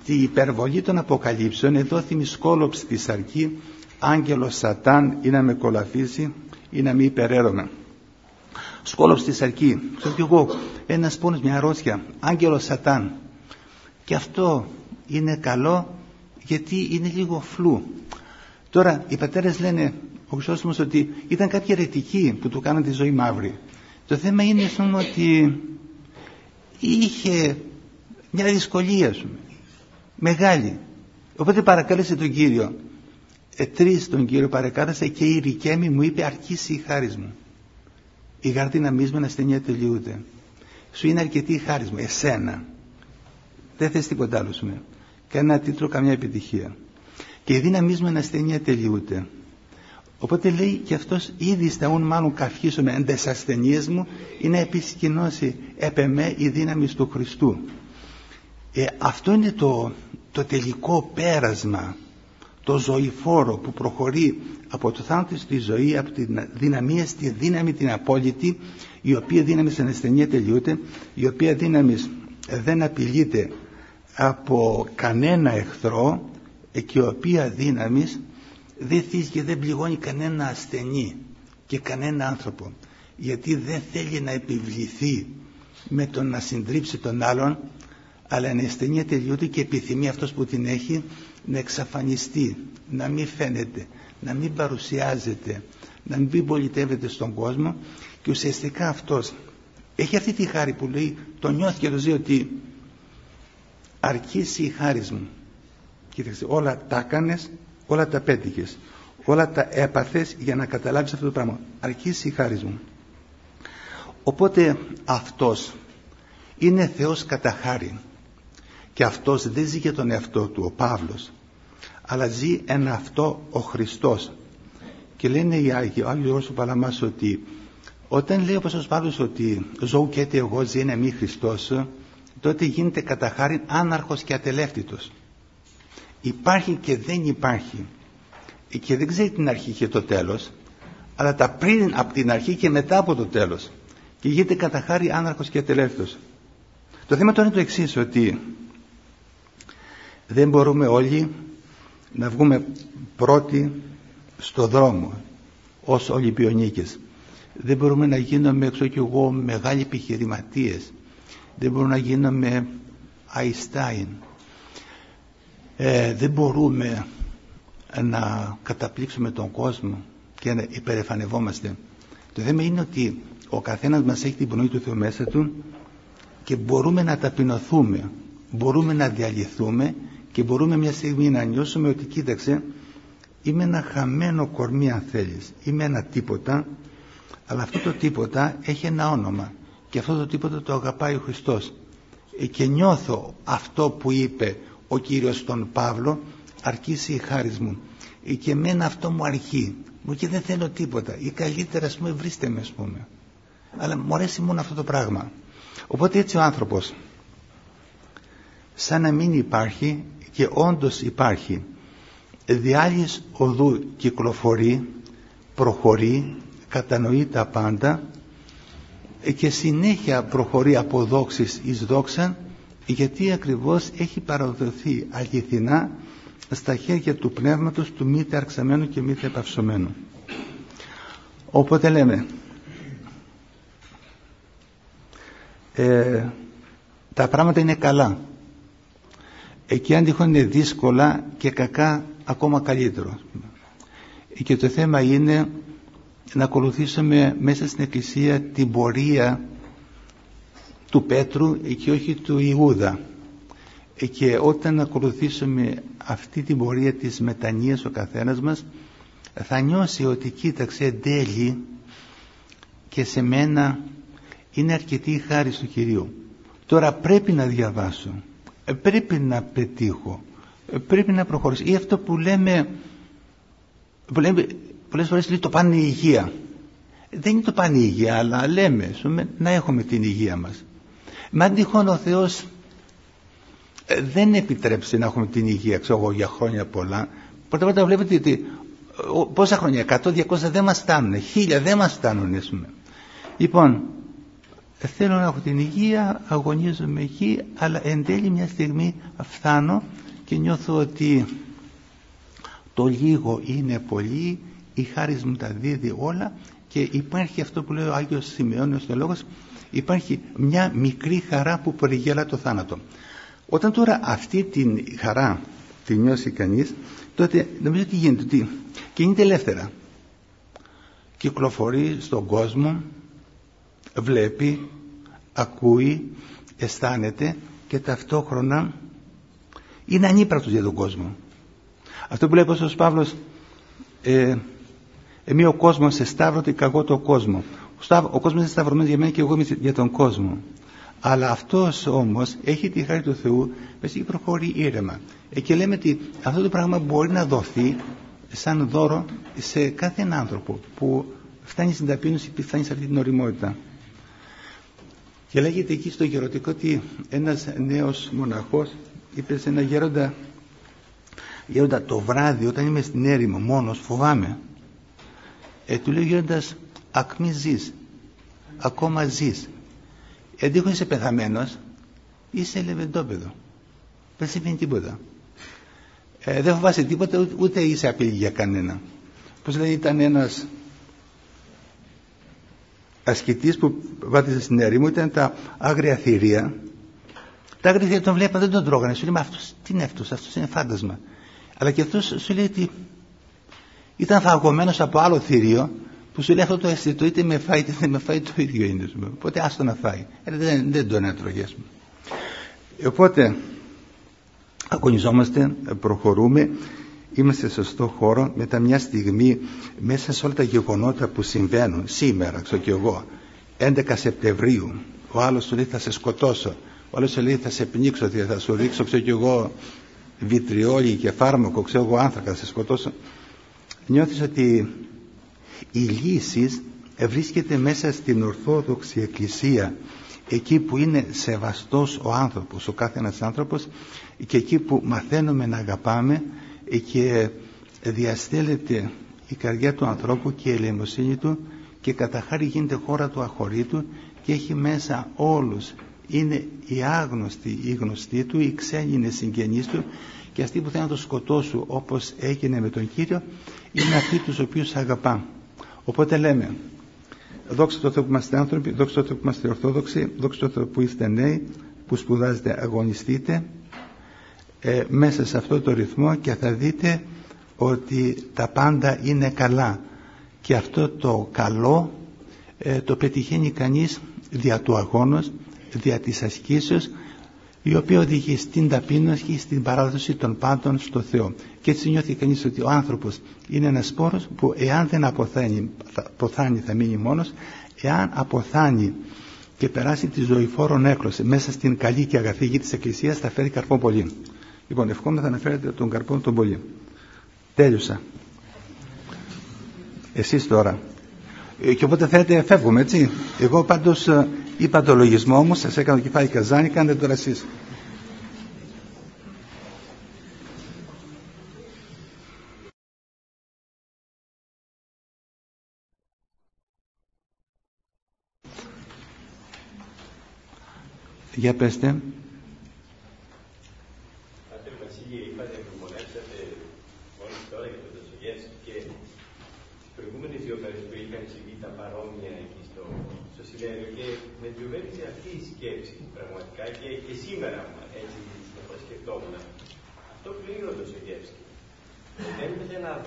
την υπερβολή των αποκαλύψεων εδώ θυμισκόλοψη της αρκή άγγελος σατάν ή να με κολαφίσει ή να μην υπεραίρωνα. Σκόλωψη στη αρκή. Ξέρω κι εγώ, ένας πόνος, μια αρρώστια, άγγελος σατάν. Και αυτό είναι καλό γιατί είναι λίγο φλού. Τώρα οι πατέρες λένε, ο Χρυσόστομος, ότι ήταν κάποιοι αιρετικοί που του κάναν τη ζωή μαύρη. Το θέμα είναι πούμε, ότι είχε μια δυσκολία, σου, μεγάλη. Οπότε παρακάλεσε τον Κύριο ε, τρεις τον Κύριο παρεκάτασε και η Ρικέμη μου είπε αρχίσει η χάρη μου. Η γαρτή να μίσμε να στενιά τελειούται. Σου είναι αρκετή η χάρη μου, εσένα. Δεν θες τίποτα άλλο σου. Κανένα τίτλο, καμιά επιτυχία. και η δύναμή μου είναι ασθενή τελειούται. Οπότε λέει και αυτός ήδη σταούν μάλλον καυχήσουν εν τες ασθενείες μου είναι επισκηνώσει επεμέ η δύναμη του Χριστού. Ε, αυτό είναι το, το τελικό πέρασμα, το ζωηφόρο που προχωρεί από το θάνατο στη ζωή, από την δυναμία στη δύναμη την απόλυτη, η οποία δύναμης στην ασθενεία τελειούται, η οποία δύναμης δεν απειλείται από κανένα εχθρό και η οποία δύναμης δεν θύζει και δεν πληγώνει κανένα ασθενή και κανένα άνθρωπο γιατί δεν θέλει να επιβληθεί με το να συντρίψει τον άλλον αλλά είναι ασθενή τελειούται και επιθυμεί αυτός που την έχει να εξαφανιστεί, να μην φαίνεται, να μην παρουσιάζεται, να μην πολιτεύεται στον κόσμο και ουσιαστικά αυτός έχει αυτή τη χάρη που λέει, το νιώθει και το ζει ότι αρκίσει η χάρη μου. Κοίταξε, όλα τα έκανες, όλα τα πέτυχες, όλα τα έπαθες για να καταλάβεις αυτό το πράγμα. Αρκίσει η χάρη μου. Οπότε αυτός είναι Θεός κατά χάρη. Και αυτός δεν ζει για τον εαυτό του, ο Παύλος, αλλά ζει ένα αυτό ο Χριστός. Και λένε οι Άγιοι, ο Άγιος του Παλαμάς ότι όταν λέει ο Πασός Παύλος ότι ζω και εγώ ζει είναι μη Χριστός, τότε γίνεται κατά χάρη άναρχος και ατελεύτητος. Υπάρχει και δεν υπάρχει. Και δεν ξέρει την αρχή και το τέλος, αλλά τα πριν από την αρχή και μετά από το τέλος. Και γίνεται κατά χάρη άναρχος και ατελεύτητος. Το θέμα τώρα είναι το εξής ότι δεν μπορούμε όλοι να βγούμε πρώτοι στο δρόμο ως Ολυμπιονίκες. Δεν μπορούμε να γίνουμε, έξω και εγώ, μεγάλοι επιχειρηματίες. Δεν μπορούμε να γίνουμε Αϊστάιν. Ε, δεν μπορούμε να καταπλήξουμε τον κόσμο και να υπερεφανευόμαστε. Το θέμα είναι ότι ο καθένας μας έχει την πνοή του Θεού μέσα του και μπορούμε να ταπεινωθούμε, μπορούμε να διαλυθούμε και μπορούμε μια στιγμή να νιώσουμε ότι κοίταξε είμαι ένα χαμένο κορμί αν θέλεις. Είμαι ένα τίποτα αλλά αυτό το τίποτα έχει ένα όνομα. Και αυτό το τίποτα το αγαπάει ο Χριστός. Ε, και νιώθω αυτό που είπε ο Κύριος στον Παύλο αρκίσει η χάρη μου ε, και εμένα αυτό μου αρχεί. Μου και δεν θέλω τίποτα. Ή καλύτερα ας πούμε βρίστε με ας πούμε αλλά μου αρέσει μόνο αυτό το πράγμα. Οπότε έτσι ο άνθρωπος σαν να μην υπάρχει και όντως υπάρχει διάλυση οδού κυκλοφορεί προχωρεί κατανοεί τα πάντα και συνέχεια προχωρεί από δόξης εις δόξα γιατί ακριβώς έχει παραδοθεί αληθινά στα χέρια του πνεύματος του μη τερξαμένου και μη επαυσωμένου. Οπότε λέμε ε, τα πράγματα είναι καλά εκεί αν τυχόν είναι δύσκολα και κακά ακόμα καλύτερο. Και το θέμα είναι να ακολουθήσουμε μέσα στην Εκκλησία την πορεία του Πέτρου και όχι του Ιούδα. Και όταν ακολουθήσουμε αυτή την πορεία της μετανοίας ο καθένας μας θα νιώσει ότι κοίταξε εν τέλει και σε μένα είναι αρκετή η χάρη του Κυρίου. Τώρα πρέπει να διαβάσω ε, πρέπει να πετύχω. Ε, πρέπει να προχωρήσω. Ή αυτό που λέμε, που λέμε πολλές φορές λέει το πάνε η υγεία. Δεν είναι το πάνε η υγεία αλλά λέμε να έχουμε την υγεία μας. Μα αν τυχόν ο Θεός ε, δεν επιτρέψει να έχουμε την υγεία ξέρω εγώ για χρόνια πολλά. Πρώτα πρώτα βλέπετε ότι πόσα χρόνια 100, 200 δεν μας φτάνουν χίλια δεν μας φτάνουν λοιπόν θέλω να έχω την υγεία, αγωνίζομαι εκεί, αλλά εν τέλει μια στιγμή φτάνω και νιώθω ότι το λίγο είναι πολύ, η χάρη μου τα δίδει όλα και υπάρχει αυτό που λέει ο Άγιος Σημειώνιος ο λόγος, υπάρχει μια μικρή χαρά που περιγέλα το θάνατο. Όταν τώρα αυτή την χαρά τη νιώσει κανείς, τότε νομίζω τι γίνεται, ότι κινείται ελεύθερα. Κυκλοφορεί στον κόσμο, βλέπει, ακούει, αισθάνεται και ταυτόχρονα είναι ανύπαρτος για τον κόσμο. Αυτό που λέει ο Παύλος ε, εμεί ο κόσμος σε σταύρωτη καγώ το κόσμο. Ο κόσμος είναι σταυρωμένος για μένα και εγώ είμαι για τον κόσμο. Αλλά αυτός όμως έχει τη χάρη του Θεού και προχωρεί ήρεμα. Ε, και λέμε ότι αυτό το πράγμα μπορεί να δοθεί σαν δώρο σε κάθε άνθρωπο που φτάνει στην ταπείνωση και φτάνει σε αυτή την οριμότητα. Και λέγεται εκεί στο γερωτικό ότι ένας νέος μοναχός είπε σε ένα γέροντα γέροντα το βράδυ όταν είμαι στην έρημο μόνος φοβάμαι ε, του λέει ο γέροντας ακμή ζεις. Ακόμα ζεις. Εντύχω είσαι πεθαμένος. Είσαι λεβεντόπεδο. Δεν συμβαίνει τίποτα. Ε, δεν φοβάσαι τίποτα ούτε είσαι απειλή για κανένα πως λέει ήταν ένας ασκητής που βάτιζε στην ερήμο ήταν τα άγρια θηρία. Τα άγρια θηρία τον βλέπαν δεν τον τρώγανε. Σου λέει μα αυτός τι είναι αυτός αυτός είναι φάντασμα αλλά και αυτός σου λέει ότι ήταν φαγωμένος από άλλο θηρίο που σου λέει αυτό το αισθητό είτε με φάει είτε δεν με φάει το ίδιο είναι οπότε άστο να φάει. Ε, δεν, δεν τον έτρωγες οπότε αγωνιζόμαστε προχωρούμε είμαστε σε σωστό χώρο μετά μια στιγμή μέσα σε όλα τα γεγονότα που συμβαίνουν σήμερα ξέρω και εγώ. 11 Σεπτεμβρίου ο άλλος σου λέει θα σε σκοτώσω ο άλλος σου λέει θα σε πνίξω θα σου ρίξω ξέρω και εγώ βιτριόλι και φάρμακο ξέρω εγώ άνθρακα θα σε σκοτώσω νιώθεις ότι η λύση βρίσκεται μέσα στην Ορθόδοξη Εκκλησία εκεί που είναι σεβαστός ο άνθρωπος, ο κάθε ένας άνθρωπος και εκεί που μαθαίνουμε να αγαπάμε και διαστέλλεται η καρδιά του ανθρώπου και η ελεημοσύνη του και κατά χάρη γίνεται χώρα του αχωρήτου και έχει μέσα όλους. Είναι οι άγνωστοι οι γνωστοί του οι ξένοι είναι συγγενείς του και αυτοί που θέλουν να το σκοτώσουν όπως έγινε με τον Κύριο είναι αυτοί τους οποίους αγαπά. Οπότε λέμε δόξα τω Θεώ που είμαστε άνθρωποι δόξα τω Θεώ που είμαστε ορθόδοξοι δόξα τω Θεώ που είστε νέοι που σπουδάζετε αγωνιστείτε ε, μέσα σε αυτό το ρυθμό και θα δείτε ότι τα πάντα είναι καλά και αυτό το καλό ε, το πετυχαίνει κανείς δια του αγώνος, δια της ασκήσεως η οποία οδηγεί στην ταπείνωση και στην παράδοση των πάντων στο Θεό. Και έτσι νιώθει κανείς ότι ο άνθρωπος είναι ένας σπόρος που εάν δεν αποθάνει θα, αποθάνει θα μείνει μόνος, εάν αποθάνει και περάσει τη ζωηφόρον έκλωση μέσα στην καλή και αγαθή γη της Εκκλησίας θα φέρει καρπό πολύ. Λοιπόν, ευχόμεθα να φέρετε τον καρπό τον πολύ. Τέλειωσα. Εσείς τώρα. Ε, και οπότε θέλετε φεύγουμε, έτσι. Εγώ πάντως ε, είπα το λογισμό μου, σας έκανα το κεφάλι καζάνι, κάντε τώρα εσείς. Για πέστε.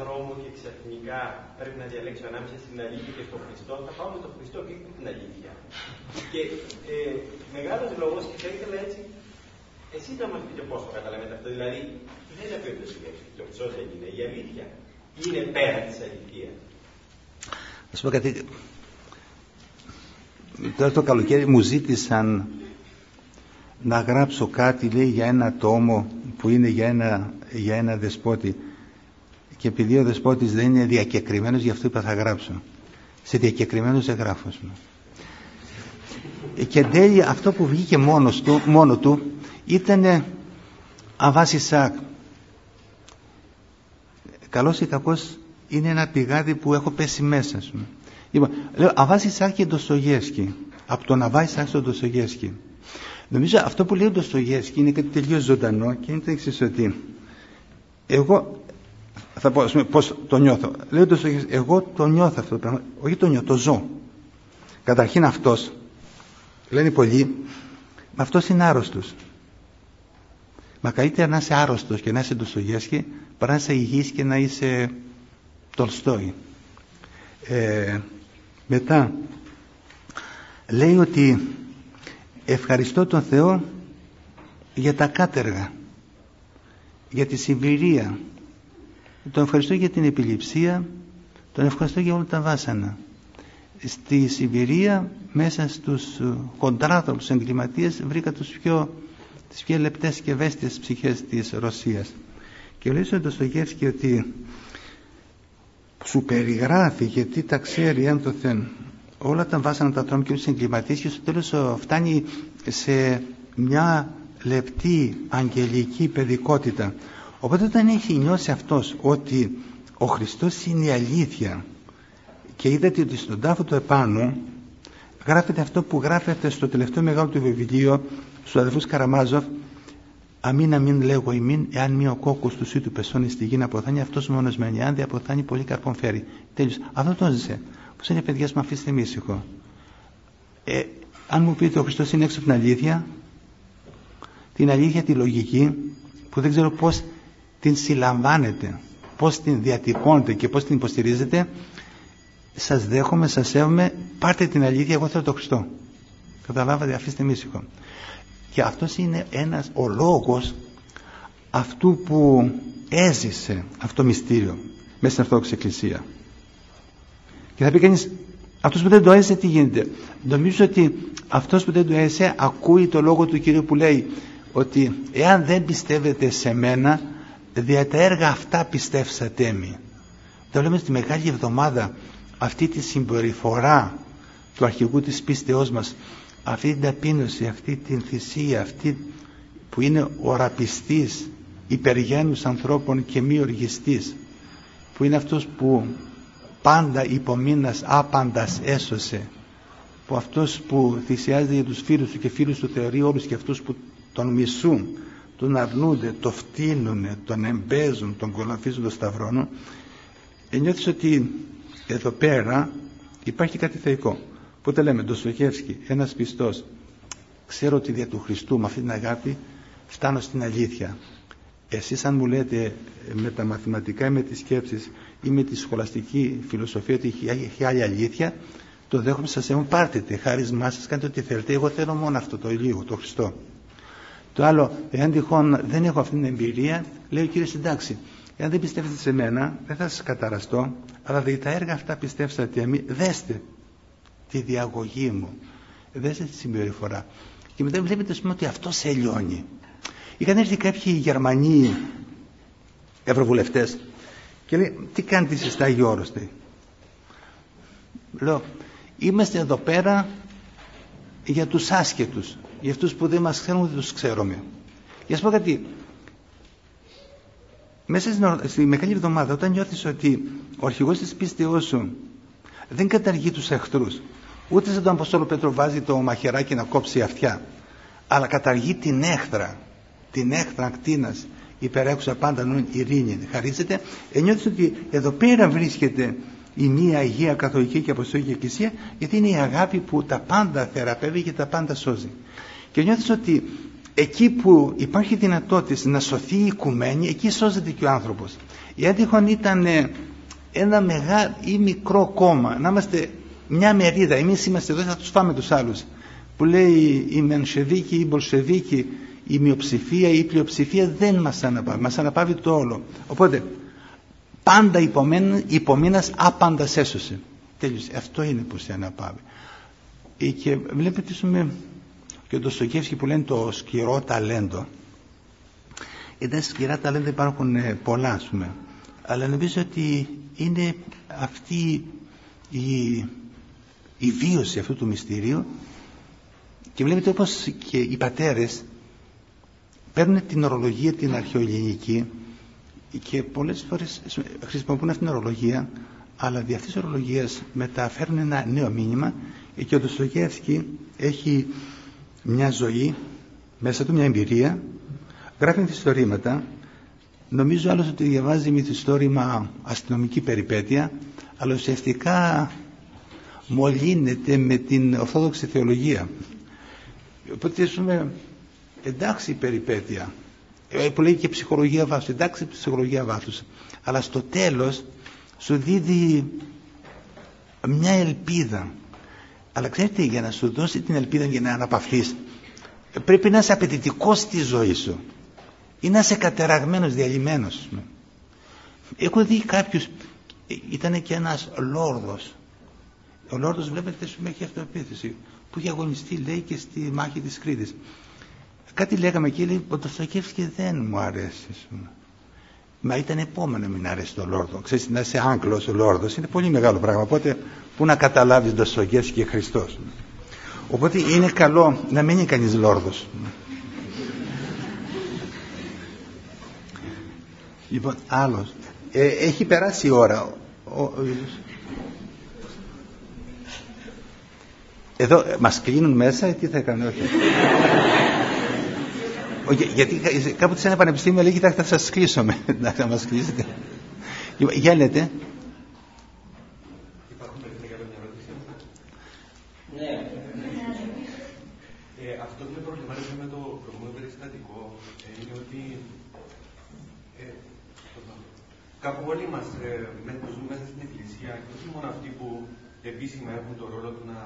Δρόμο και ξαφνικά πρέπει να διαλέξω ανάμεσα στην αλήθεια και στον Χριστό, θα πάω με τον Χριστό και με την αλήθεια. και ε, μεγάλος λόγος και θα ήθελα έτσι, εσύ να μας πείτε πώς το καταλαβαίνετε αυτό, δηλαδή, δεν είναι περίπτωση σκέψη, το Χριστός δεν είναι, η αλήθεια είναι πέρα της αληθείας. Να σου πω κάτι, τώρα το καλοκαίρι μου ζήτησαν να γράψω κάτι λέει για ένα τόμο που είναι για ένα, για ένα δεσπότη. Και επειδή ο δεσπότης δεν είναι διακεκριμένος γι' αυτό είπα θα γράψω. Σε διακεκριμένος δεν γράφω και εν τέλει αυτό που βγήκε μόνος του, μόνο του ήταν αβάση σάκ καλός ή κακός είναι ένα πηγάδι που έχω πέσει μέσα σου λοιπόν, λέω αβάση σάκ και Ντοστογεύσκη από τον αβάση σάκ στον Ντοστογεύσκη νομίζω αυτό που λέει ο Ντοστογεύσκη είναι κάτι τελείως ζωντανό και είναι το εξής ότι εγώ θα πω πούμε, πώς το νιώθω. Λέγοντας εγώ το νιώθω αυτό το πράγμα, όχι το νιώθω, το ζω. Καταρχήν αυτός, λένε πολλοί, μα αυτός είναι άρρωστος. Μα καλύτερα να είσαι άρρωστος και να είσαι Ντοστογεύσκη παρά να είσαι υγιής και να είσαι Τολστόη. Ε, μετά λέει ότι ευχαριστώ τον Θεό για τα κάτεργα, για τη συμβηρία, τον ευχαριστώ για την επιληψία, τον ευχαριστώ για όλα τα βάσανα. στη Σιβηρία μέσα στους κοντράθροπους εγκληματίες βρήκα τους πιο, τις πιο λεπτές και ευαίσθητες ψυχές της Ρωσίας και λέει στον Ντοστογεύσκη ότι σου περιγράφει γιατί τα ξέρει ένθωθεν όλα τα βάσανα τα τρόμοι και τους εγκληματίες και στο τέλος φτάνει σε μια λεπτή αγγελική παιδικότητα. Οπότε όταν έχει νιώσει αυτός ότι ο Χριστός είναι η αλήθεια και είδατε ότι στον τάφο του επάνω γράφεται αυτό που γράφεται στο τελευταίο μεγάλο του βιβλίο στους αδελφούς Καραμάζοφ Αμήν αμήν λέγω ημίν, εάν μία ο κόκκος του σύτου πεσώνει στη γη να αποθάνει, αυτός μόνος μένει. Αν δεν αποθάνει, πολύ καρπόν φέρει. Τέλειως. Αυτό το ζήσε. Πώς είναι παιδιά, μου αφήστε με ήσυχο. Ε, αν μου πείτε ο Χριστός είναι έξω από την αλήθεια, την αλήθεια τη λογική, που δεν ξέρω πώς την συλλαμβάνετε, πώς την διατυπώνετε και πώς την υποστηρίζετε, σας δέχομαι, σας σέβομαι, πάρτε την αλήθεια, εγώ θέλω τον Χριστό. Καταλάβατε, αφήστε με ήσυχο. Και αυτός είναι ένας ο λόγος αυτού που έζησε αυτό το μυστήριο μέσα στην Ορθόδοξη Εκκλησία. Και θα πει κανείς, αυτός που δεν το έζησε τι γίνεται; Νομίζω ότι αυτός που δεν το έζησε ακούει το λόγο του Κυρίου που λέει ότι εάν δεν πιστεύετε σε μένα δια τα έργα αυτά πιστεύσατε μη. Το λέμε στη Μεγάλη Εβδομάδα αυτή τη συμπεριφορά του αρχηγού της πίστεώς μας αυτή την ταπείνωση, αυτή την θυσία, αυτή που είναι οραπιστής, υπεργένους ανθρώπων και μη οργιστής, που είναι αυτός που πάντα υπομείνας άπαντας έσωσε, που αυτός που θυσιάζεται για τους φίλους του και φίλους του θεωρεί όλους και αυτούς που τον μισούν, τον αρνούνται, το φτύνουν, τον εμπέζουν, τον κολαφίζουν, τον σταυρώνουν, νιώθεις ότι εδώ πέρα υπάρχει κάτι θεϊκό. Οπότε λέμε, Ντοστοχεύσκη, ένας πιστός, ξέρω ότι δια του Χριστού με αυτή την αγάπη φτάνω στην αλήθεια. Εσείς αν μου λέτε με τα μαθηματικά ή με τις σκέψεις ή με τη σχολαστική φιλοσοφία ότι έχει άλλη αλήθεια, το δέχομαι σας έμουν πάρτε χάρισμά σας, κάντε ό,τι θέλετε. Εγώ θέλω μόνο αυτό το λίγο, το Χριστό. Το άλλο, εάν τυχόν δεν έχω αυτή την εμπειρία, λέει ο κύριος εντάξει, εάν δεν πιστεύετε σε μένα, δεν θα σας καταραστώ, αλλά δει τα έργα αυτά πιστεύσατε εμεί, δέστε τη διαγωγή μου. Δέστε τη συμπεριφορά. Και μετά βλέπετε πούμε, ότι αυτό σε λιώνει. Είχαν έρθει κάποιοι Γερμανοί ευρωβουλευτές και λέει τι κάνετε εσείς τα Άγιοι Λέω είμαστε εδώ πέρα για τους άσχετους, για αυτούς που δεν μας ξέρουν δεν τους ξέρουμε. Για να πω κάτι, μέσα στη Μεγάλη Εβδομάδα όταν νιώθεις ότι ο αρχηγός της πίστεώς σου δεν καταργεί τους εχθρούς. Ούτε σαν τον Αποστόλο Πέτρο βάζει το μαχαιράκι να κόψει αυτιά αλλά καταργεί την έχθρα την έχθρα κτίνας υπερέχουσα πάντα νου ειρήνη. Χαρίζεται. Ενιώθεις ότι εδώ πέρα βρίσκεται η μία Αγία Καθολική και Αποστολική Εκκλησία γιατί είναι η αγάπη που τα πάντα θεραπεύει και τα πάντα σώζει. Και νιώθεις ότι εκεί που υπάρχει δυνατότητα να σωθεί η οικουμένη εκεί σώζεται και ο άνθρωπος. Η άντυχον ήταν ένα μεγάλο ή μικρό κόμμα. Να είμαστε μια μερίδα. Εμείς είμαστε εδώ θα τους φάμε τους άλλους. Που λέει η Μενσεβίκη ή η Μπολσεβίκη η μειοψηφία ή η πλειοψηφία δεν μας αναπαύει. Μας αναπαύει το όλο. Οπότε πάντα υπομείνας άπαντα έσωσε τέλειωσε αυτό είναι που σε αναπαύει. Ε, και βλέπετε πούμε, και το Στοκεύσκι που λένε το σκυρό ταλέντο ήταν σκυρά ταλέντα υπάρχουν ε, πολλά ας πούμε. Αλλά νομίζω ότι είναι αυτή η η βίωση αυτού του μυστηρίου. Και βλέπετε όπως και οι πατέρες παίρνουν την ορολογία την αρχαιοελληνική και πολλές φορές χρησιμοποιούν αυτήν την ορολογία αλλά δι' αυτής της ορολογίας μεταφέρουν ένα νέο μήνυμα και ο Δοστογεύσκη έχει μια ζωή μέσα του μια εμπειρία γράφει μυθιστορήματα νομίζω άλλος ότι διαβάζει μυθιστόρημα αστυνομική περιπέτεια αλλά ουσιαστικά μολύνεται με την ορθόδοξη θεολογία. Οπότε πούμε εντάξει η περιπέτεια ε, που λέει και ψυχολογία βάθους εντάξει ψυχολογία βάθους αλλά στο τέλος σου δίδει μια ελπίδα αλλά ξέρετε για να σου δώσει την ελπίδα για να αναπαυθείς πρέπει να είσαι απαιτητικός στη ζωή σου ή να είσαι κατεραγμένος, διαλυμένος έχω δει κάποιους ήταν και ένας λόρδος Ο Λόρδος βλέπετε σου έχει αυτοεπίθεση που είχε αγωνιστεί λέει και στη μάχη της Κρήτης. Κάτι λέγαμε και λέει ο Τοστοκεύσκη δεν μου αρέσει. Μα ήταν επόμενο να μην αρέσει το Λόρδο. Ξέρεις να είσαι Άγγλος ο Λόρδος είναι πολύ μεγάλο πράγμα. Οπότε πού να καταλάβεις Τοστοκεύσκη και Χριστός. Οπότε είναι καλό να μην είναι κανείς Λόρδος. Λοιπόν, άλλος. Ε, έχει περάσει η ώρα. Ο, εδώ ε, μας κλείνουν μέσα ή τι θα έκανε, όχι. γιατί κάποτε σε ένα πανεπιστήμιο λέει, θα σας κλείσουμε, να μας κλείσετε. Λοιπόν, για λέτε. κάπου όλοι μα ε, που ζούμε μέσα στην Εκκλησία, και όχι μόνο αυτοί που επίσημα έχουν τον ρόλο του να,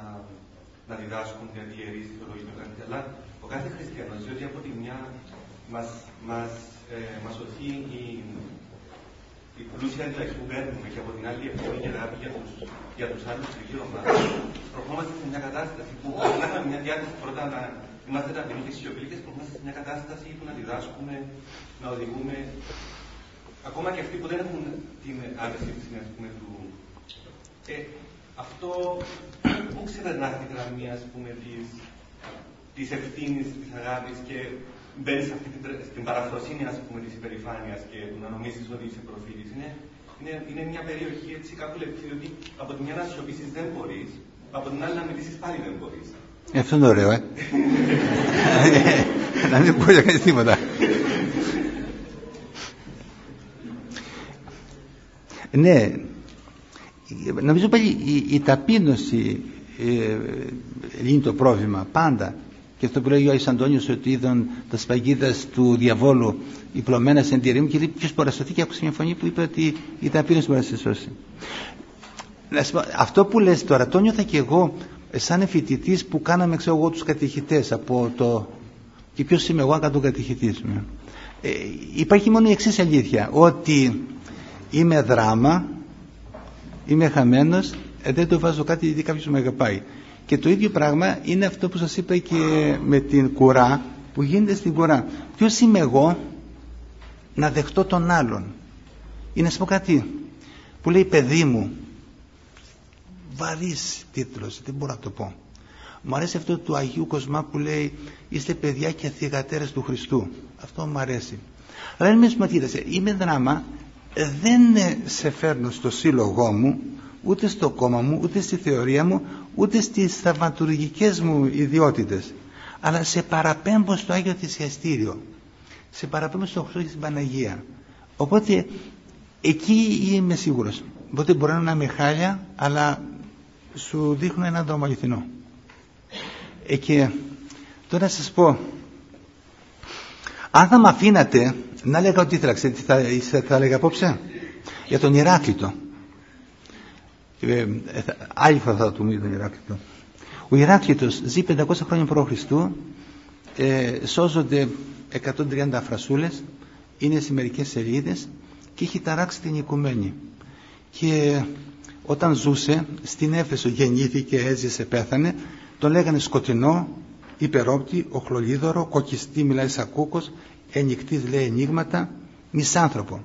να διδάσκουν για ιερεί, θεολογία του κάτι, αλλά ο κάθε χριστιανός, διότι από τη μια μας μας, ε, μας οθεί η, η πλούσια διδαχή που παίρνουμε και από την άλλη η ευθύνη και αγάπη για τους για τους άλλους γύρω μας, προχώμαστε σε μια κατάσταση που κάναμε μια διάθεση πρώτα να είμαστε ταπεινοί και σιωπηλοί και προχώμαστε σε μια κατάσταση που να διδάσκουμε, να οδηγούμε ακόμα και αυτοί που δεν έχουν την αντισύμψη ας πούμε, του. Ε, αυτό που ξεπερνά τη γραμμή ας πούμε, της, της ευθύνης, της αγάπης και μπαίνεις σε αυτή την, στην παραφροσύνη ας πούμε, της υπερηφάνειας και του να νομίζεις ότι είσαι προφήτης. Είναι, είναι, είναι μια περιοχή έτσι κάπου λεπτή, ότι από τη μια να σιωπήσεις δεν μπορείς, από την άλλη να μιλήσεις πάλι δεν μπορείς. Ε, αυτό είναι ωραίο, ε. να μην μπορεί να κάνει τίποτα. Ναι, νομίζω πάλι η, η ταπείνωση ε, είναι το πρόβλημα πάντα και αυτό που λέει ο Άγιος Αντώνιος ότι είδαν τα σπαγίδα του διαβόλου υπλωμένα σε εντυρίμου και λέει ποιος μπορεί να σωθεί και άκουσε μια φωνή που είπε ότι η ταπείνωση μπορεί να σε σώσει. Αυτό που λες τώρα το νιώθα και εγώ σαν φοιτητή που κάναμε ξέρω εγώ τους κατηχητές από το και ποιος είμαι εγώ αν τον κατηχητής ε, υπάρχει μόνο η εξής αλήθεια ότι είμαι δράμα, είμαι χαμένος, ε, δεν το βάζω κάτι γιατί κάποιος με αγαπάει. Και το ίδιο πράγμα είναι αυτό που σας είπα και με την κουρά, που γίνεται στην κουρά. Ποιος είμαι εγώ να δεχτώ τον άλλον; Είναι να σου πω κάτι που λέει παιδί μου, βαρύς τίτλος, δεν μπορώ να το πω. Μου αρέσει αυτό του Αγίου Κοσμά που λέει είστε παιδιά και θυγατέρες του Χριστού. Αυτό μου αρέσει. Αλλά είναι με είμαι δράμα δεν σε φέρνω στο σύλλογό μου ούτε στο κόμμα μου ούτε στη θεωρία μου ούτε στις θαυματουργικές μου ιδιότητες. Αλλά σε παραπέμπω στο Άγιο Θυσιαστήριο. Σε παραπέμπω στο Χριστό και στην Παναγία. Οπότε εκεί είμαι σίγουρος. Οπότε μπορεί να είμαι χάλια αλλά σου δείχνω ένα δρόμο αληθινό. Ε, και τώρα να σας πω αν θα με αφήνατε να λέγα ότι ήθελα, ξέρετε τι θα, θα, θα έλεγα απόψε; Για τον Ηράκλειτο. Ε, ε, άλλη φορά θα το μιλήσω τον Ηράκλειτο. Ο Ηράκλειτος ζει 500 χρόνια π.Χ. Ε, σώζονται 130 φρασούλες, είναι σε μερικές σελίδες και έχει ταράξει την οικουμένη. Και όταν ζούσε στην Έφεσο γεννήθηκε, έζησε, πέθανε, τον λέγανε σκοτεινό, υπερόπτη, οχλολίδωρο, κοκκιστή μιλάει σαν κούκος, ενικτής λέει ενίγματα, μισάνθρωπο.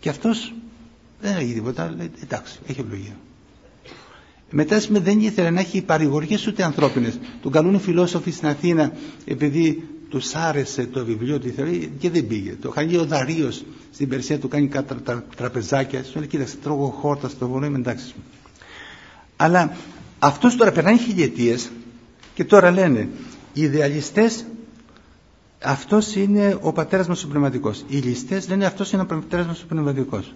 Και αυτός δεν έλεγε τίποτα, λέει εντάξει, έχει ευλογία. Μετά δεν ήθελε να έχει παρηγοριές ούτε ανθρώπινες. Τον καλούν οι φιλόσοφοι στην Αθήνα επειδή τους άρεσε το βιβλίο του θεωρεί και δεν πήγε. Το κάνει ο Δαρίο στην Περσία του κάνει κάτι τραπεζάκια. Σου λέει κοίταξε τρώγω χόρτα στο βορρά είμαι εντάξει. Αλλά αυτός τώρα περνάει χιλιετίες και τώρα λένε οι ιδεαλιστές αυτός είναι ο πατέρας μας ο πνευματικός. Οι ληστές λένε αυτός είναι ο πατέρας μας ο πνευματικός.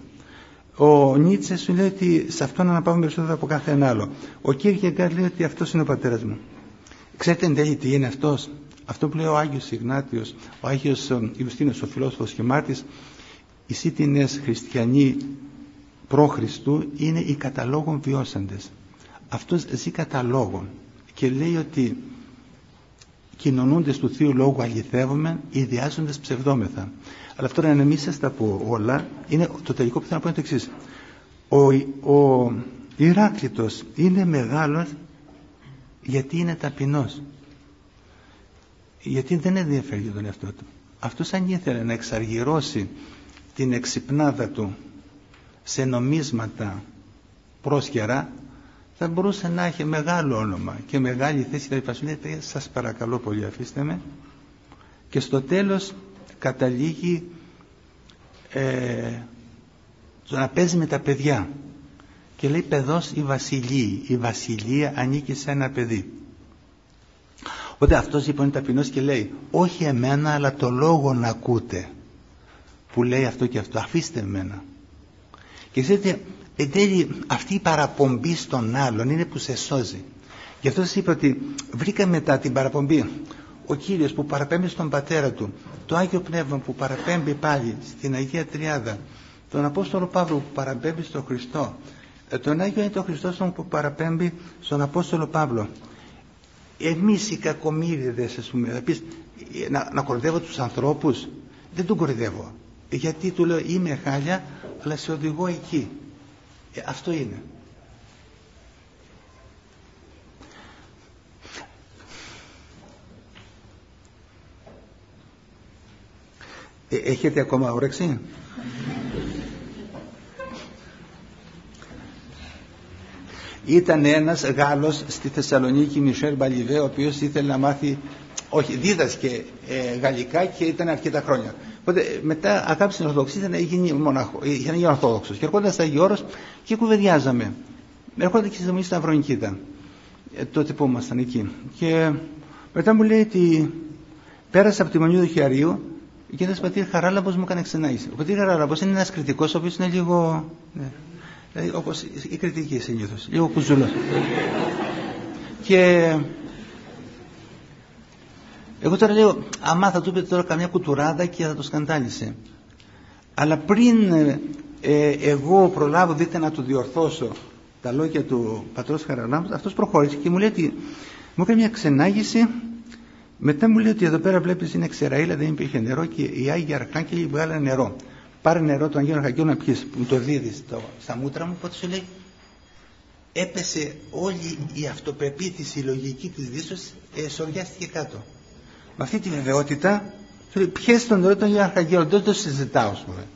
Ο Νίτσε σου λέει ότι σε αυτόν αναπαύουμε περισσότερο από κάθε ένα άλλο. Ο Κίρκεγκαρ λέει ότι αυτός είναι ο πατέρας μου. Ξέρετε εν τέλει τι είναι αυτός; Αυτό που λέει ο Άγιος Ιγνάτιος, ο Άγιος Ιουστίνος, ο φιλόσοφος και μάρτης, οι σύντινες χριστιανοί προ Χριστού είναι οι καταλόγων βιώσαντες. Αυτός ζει καταλόγων και λέει ότι κοινωνούντες του Θείου Λόγους αληθεύουμε, ιδιάζοντες ψευδόμεθα. Αλλά αυτό να μην σας τα πω όλα, είναι το τελικό που θέλω να πω είναι το εξής. Ο, ο Ηράκλητος είναι μεγάλος γιατί είναι ταπεινός. Γιατί δεν ενδιαφέρει για τον εαυτό του. Αυτός αν ήθελε να εξαργυρώσει την εξυπνάδα του σε νομίσματα πρόσχερα θα μπορούσε να έχει μεγάλο όνομα και μεγάλη θέση δηλαδή σου λέει σας παρακαλώ πολύ αφήστε με. Και στο τέλος καταλήγει ε, να παίζει με τα παιδιά. Και λέει παιδός η βασιλεία η βασιλεία ανήκει σε ένα παιδί. Οπότε αυτός λοιπόν είναι ταπεινός και λέει όχι εμένα αλλά το λόγο να ακούτε που λέει αυτό και αυτό αφήστε εμένα και ξέρετε εν τέλει αυτή η παραπομπή στον άλλον είναι που σε σώζει. Γι' αυτό σας είπα ότι βρήκα μετά την παραπομπή. Ο Κύριος που παραπέμπει στον Πατέρα Του το Άγιο Πνεύμα που παραπέμπει πάλι στην Αγία Τριάδα τον Απόστολο Παύλο που παραπέμπει στον Χριστό ε, τον Άγιο είναι το Χριστός που παραπέμπει στον Απόστολο Παύλο. Εμείς οι κακομύριδες ας πούμε να, να κορδεύω τους ανθρώπους δεν τον κορδεύω. Γιατί του λέω είμαι χάλια αλλά σε οδηγώ εκεί ε, αυτό είναι. Ε, έχετε ακόμα όρεξη; Ήταν ένας Γάλλος στη Θεσσαλονίκη Μισελ Μπαλιβέ ο οποίος ήθελε να μάθει όχι δίδασκε ε, γαλλικά και ήταν αρκετά χρόνια Οπότε μετά αγάπησε την Ορθοδοξία να γίνει μοναχό, για να γίνει Ορθόδοξος. Και ερχόταν στα Αγιώρο και κουβεντιάζαμε. Ερχόταν και στη Δομή Σταυρονικήτα, ε, τότε που ήμασταν εκεί. Και μετά μου λέει ότι πέρασα από τη Μονή του Χιαρίου και ένας πατήρ Χαράλαμπος μου έκανε ξενάγηση. Ο πατήρ Χαράλαμπος είναι ένας κριτικός ο οποίος είναι λίγο. Ναι, δηλαδή όπως η κριτική συνήθως, λίγο κουζούλο. και εγώ τώρα λέω, αμά θα του είπε τώρα καμιά κουτουράδα και θα το σκαντάλισε. Αλλά πριν ε, ε, εγώ προλάβω δείτε να του διορθώσω τα λόγια του πατρός Χαραλάμπους, αυτός προχώρησε και μου λέει ότι μου έκανε μια ξενάγηση μετά μου λέει ότι εδώ πέρα βλέπεις είναι ξεραίλα, δεν υπήρχε νερό και οι Άγιοι Αρχάγγελοι βγάλανε νερό. Πάρε νερό του Αγίου Αρχαγγέλου να πιεις, μου το δίδεις στα μούτρα μου, οπότε σου λέει έπεσε όλη η αυτοπεποίθηση, η λογική της Δύσεως, ε, σοριάστηκε κάτω με αυτή τη βεβαιότητα ποιες τον νερό των Αρχαγγέλων δεν το συζητάω ας πούμε.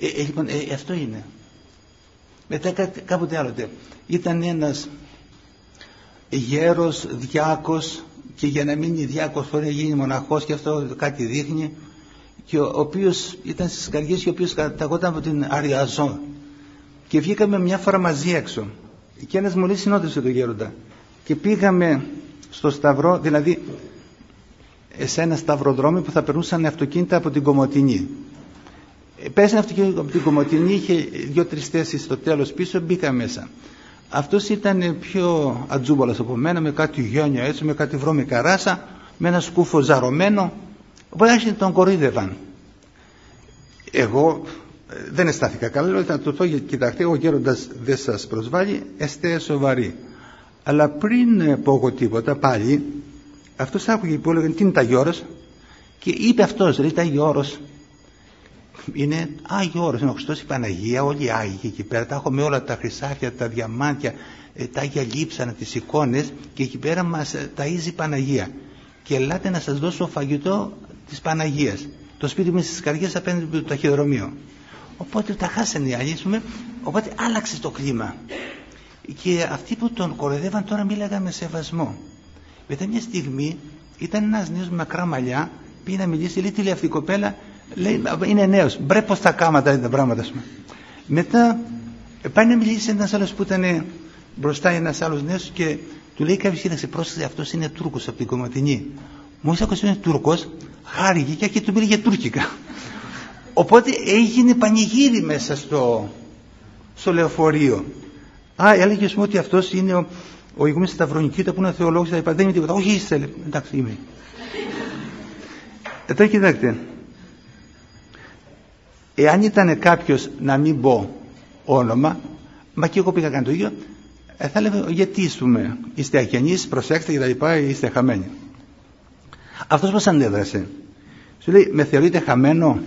Ε, ε, λοιπόν ε, αυτό είναι. Μετά κάποτε άλλοτε ήταν ένας γέρος διάκος και για να μείνει διάκος μπορεί να γίνει μοναχός και αυτό κάτι δείχνει και ο, ο οποίος ήταν στις καρδιές και ο οποίος καταγόταν από την Αριαζό και βγήκαμε μια φορά μαζί έξω. Και ένας μου λέει συνόδευσε τον γέροντα. Και πήγαμε στο Σταυρό δηλαδή σε ένα σταυροδρόμι που θα περνούσαν αυτοκίνητα από την Κομωτινή. Πέσανε αυτοκίνητα από την Κομωτινή, είχε δύο-τρεις θέσεις στο τέλος πίσω, μπήκα μέσα. Αυτός ήταν πιο ατζούμπολο από μένα, με κάτι γένια έτσι, με κάτι βρώμικα ράσα, με ένα σκούφο ζαρωμένο. Οπότε άρχισε τον κορίδευαν. Εγώ ε, δεν αισθάθηκα καλά, λέω να το πω, κοιτάξτε, εγώ γέροντας δεν σας προσβάλλει, εστέ σοβαρή. Αλλά πριν πω εγώ τίποτα πάλι, αυτός άκουγε που έλεγε τι είναι τα Όρος και είπε αυτός λέει τα Όρος είναι Άγιο Όρος είναι ο Χριστός η Παναγία όλοι οι Άγιοι εκεί πέρα τα έχουμε όλα τα χρυσάφια τα διαμάντια ε, τα Άγια Λείψανα τις εικόνες και εκεί πέρα μας ε, ταΐζει η Παναγία και ελάτε να σας δώσω φαγητό της Παναγίας. Το σπίτι μου στις καρδιές απέναντι από το ταχυδρομείο οπότε τα χάσανε οι άλλοι οπότε άλλαξε το κλίμα. Και αυτοί που τον κοροϊδεύαν τώρα μίλαγαν με σεβασμό μετά μια στιγμή ήταν ένας νέος με μακρά μαλλιά, πήγε να μιλήσει, λέει τι λέει αυτή η κοπέλα, λέει είναι νέος. Μπρε πώ τα κάματα είναι τα πράγματα, σου. Μετά πάει να μιλήσει ένας άλλος που ήταν μπροστά ένας άλλος νέος και του λέει κάποιος κοίταξε πρόσεξε αυτός είναι Τούρκος από την Κομματινή. Μόλις άκουσε είναι Τούρκος, χάρηκε και του μίλησε τουρκικά. Οπότε έγινε πανηγύρι μέσα στο, στο λεωφορείο. Α, έλεγε μου ότι αυτός είναι ο, ο ηγούμενος Σταυρονικήτα που είναι θεολόγος, θα είπα δεν είναι τίποτα. Όχι, είστε, εντάξει, είμαι. Εδώ κοιτάξτε. Εάν ήταν κάποιος να μην πω όνομα, μα και εγώ πήγα κάνει το ίδιο, ε, θα έλεγα γιατί είστε, είστε αγενεί, προσέξτε και τα λοιπά, είστε χαμένοι. Αυτός πώ αντέδρασε. Σου λέει, με θεωρείτε χαμένο;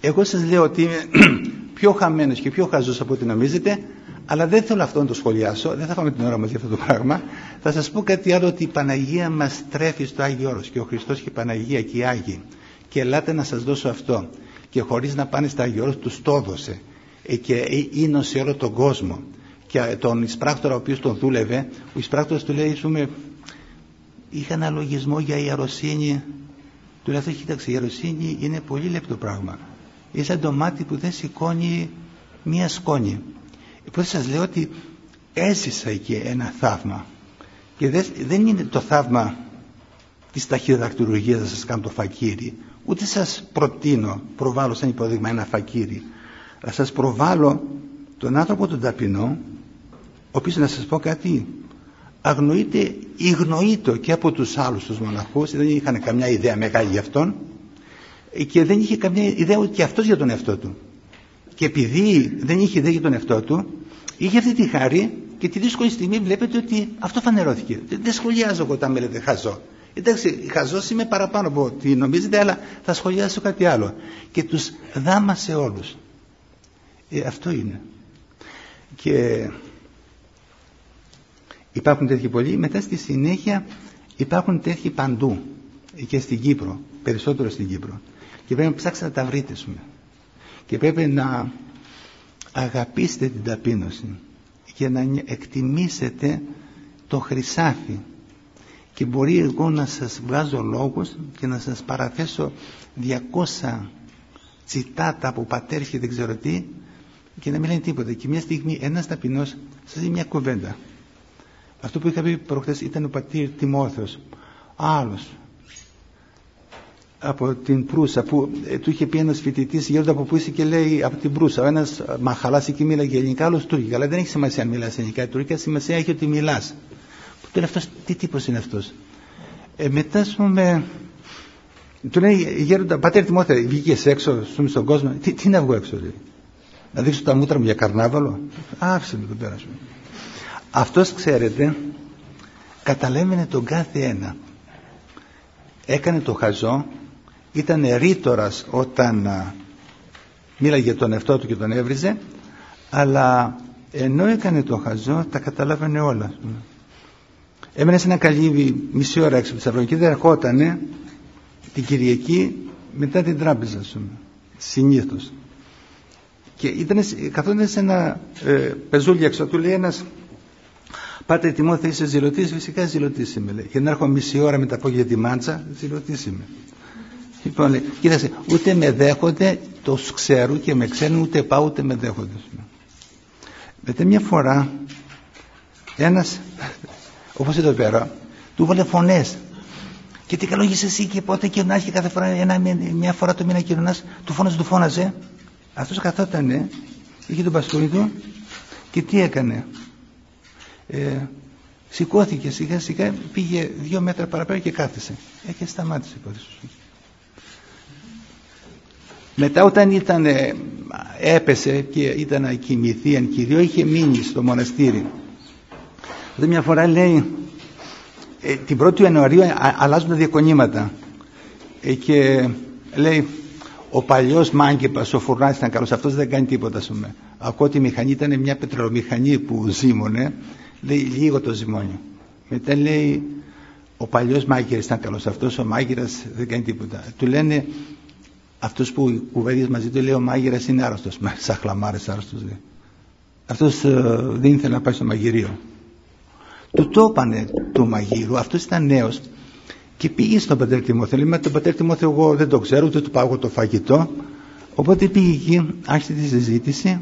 Εγώ σας λέω ότι είμαι πιο χαμένος και πιο χαζός από ό,τι νομίζετε, Αλλά δεν θέλω αυτό να το σχολιάσω, δεν θα πάμε την ώρα μας για αυτό το πράγμα. Θα σας πω κάτι άλλο ότι η Παναγία μας τρέφει στο Άγιο Όρος και ο Χριστός και η Παναγία και οι Άγιοι. Και ελάτε να σας δώσω αυτό. Και χωρίς να πάνε στο Άγιο Όρος τους το έδωσε. Ε, και είναι σε όλο τον κόσμο. Και τον εισπράκτορα ο οποίος τον δούλευε, ο εισπράκτορας του λέει, πούμε, είχα ένα λογισμό για ιεροσύνη. Του λέει αυτό, κοίταξε, η ιεροσύνη είναι πολύ λεπτό πράγμα. Είναι σαν το μάτι που δεν σηκώνει μία σκόνη. Οπότε σας λέω ότι έζησα εκεί ένα θαύμα. Και δεν είναι το θαύμα της ταχυδακτηρουργίας να σας κάνω το φακύρι. Ούτε σας προτείνω, προβάλλω σαν υπόδειγμα ένα φακύρι. Αλλά σας προβάλλω τον άνθρωπο τον ταπεινό, ο οποίος να σας πω κάτι, αγνοείται, υγνοείτο και από τους άλλους τους μοναχούς, δεν είχαν καμιά ιδέα μεγάλη για αυτόν και δεν είχε καμιά ιδέα ούτε και αυτός για τον εαυτό του. Και επειδή δεν είχε ιδέα για τον εαυτό του, είχε αυτή τη χάρη και τη δύσκολη στιγμή βλέπετε ότι αυτό φανερώθηκε. Δεν σχολιάζω εγώ όταν με λέτε χαζό. Εντάξει, χαζό είμαι παραπάνω από ό,τι νομίζετε, αλλά θα σχολιάσω κάτι άλλο. Και τους δάμασε όλους. Ε, αυτό είναι. Και υπάρχουν τέτοιοι πολλοί. Μετά στη συνέχεια υπάρχουν τέτοιοι παντού. Και στην Κύπρο. Περισσότερο στην Κύπρο. Και πρέπει να ψάξετε να τα βρείτε. Σούμε και πρέπει να αγαπήσετε την ταπείνωση και να εκτιμήσετε το χρυσάφι. Και μπορεί εγώ να σας βγάζω λόγους και να σας παραθέσω 200 τσιτάτα από πατέρ και δεν ξέρω τι και να μην λένε τίποτα. Και μια στιγμή ένας ταπεινός σας λέει μια κουβέντα. Αυτό που είχα πει προχθές ήταν ο πατήρ Τιμόθεος. Άλλος από την Προύσα που ε, του είχε πει ένας φοιτητής γέροντα από πού είσαι; και λέει από την Προύσα ο ένας ε, μαχαλάς εκεί μίλαγε ελληνικά άλλος τουρκικά αλλά δεν έχει σημασία αν μιλάς ελληνικά τουρκικά σημασία έχει ότι μιλάς. Που του λέει αυτός τι τύπος είναι αυτός. Ε, μετά ας πούμε του λέει γέροντα πατέρα Τιμόθεα βγήκες έξω στον κόσμο τι, τι να βγω έξω λέει να δείξω τα μούτρα μου για καρνάβαλο άφησε με τον πέρα σου αυτός ξέρετε καταλέμενε τον κάθε ένα. Έκανε το χαζό ήταν ρήτορας όταν μίλαγε για τον εαυτό του και τον έβριζε αλλά ενώ έκανε το χαζό τα καταλάβαινε όλα έμενε σε ένα καλύβι μισή ώρα έξω από τη Σταυρονική δεν ερχότανε την Κυριακή μετά την τράπεζα σου συνήθως και ήταν, καθόταν σε ένα ε, πεζούλι έξω του λέει ένας Πάτε Τιμόθεο είσαι ζηλωτής, φυσικά ζηλωτής είμαι λέει. Και να έρχομαι μισή ώρα μετά από για τη μάντσα, ζηλωτής είμαι. Λοιπόν, λέει, κοίταξε, ούτε με δέχονται, το ξέρουν και με ξέρουν, ούτε πάω ούτε με δέχονται. Μετά μια φορά, ένας, όπως εδώ πέρα, του βάλε φωνές. Και τι καλό εσύ και πότε κοινωνάς και κάθε φορά, ένα, μια φορά το μήνα κοινωνάς, του φώναζε, του φώναζε. Αυτός καθότανε, είχε τον παστούνι του και τι έκανε. Ε, σηκώθηκε σιγά σιγά, πήγε δύο μέτρα παραπέρα και κάθισε. Ε, και σταμάτησε η υπόθεση. Μετά όταν ήταν, ε, έπεσε και ήταν να κοιμηθεί εν κυρίω είχε μείνει στο μοναστήρι. Τότε μια φορά λέει ε, την 1η Ιανουαρίου αλλάζουν τα διακονήματα ε, και λέει ο παλιός μάγκεπας, ο φουρνάς ήταν καλός, αυτός δεν κάνει τίποτα πούμε. Ακούω ότι η μηχανή ήταν μια πετρελομηχανή που ζήμωνε, λέει λίγο το ζυμώνιο. Μετά λέει ο παλιός μάγειρας ήταν καλός, αυτός ο μάγειρας δεν κάνει τίποτα. Του λένε αυτός που κουβέντιες μαζί του λέει ο μάγειρας είναι άρρωστος σαν χλαμάρες άρρωστος λέει. αυτός ε, δεν ήθελε να πάει στο μαγειρίο του το έπανε του μαγείρου αυτός ήταν νέος και πήγε στον πατέρ Τιμόθεο. Λέει με τον πατέρ Τιμόθεο εγώ δεν το ξέρω ούτε του πάω το φαγητό οπότε πήγε εκεί άρχισε τη συζήτηση.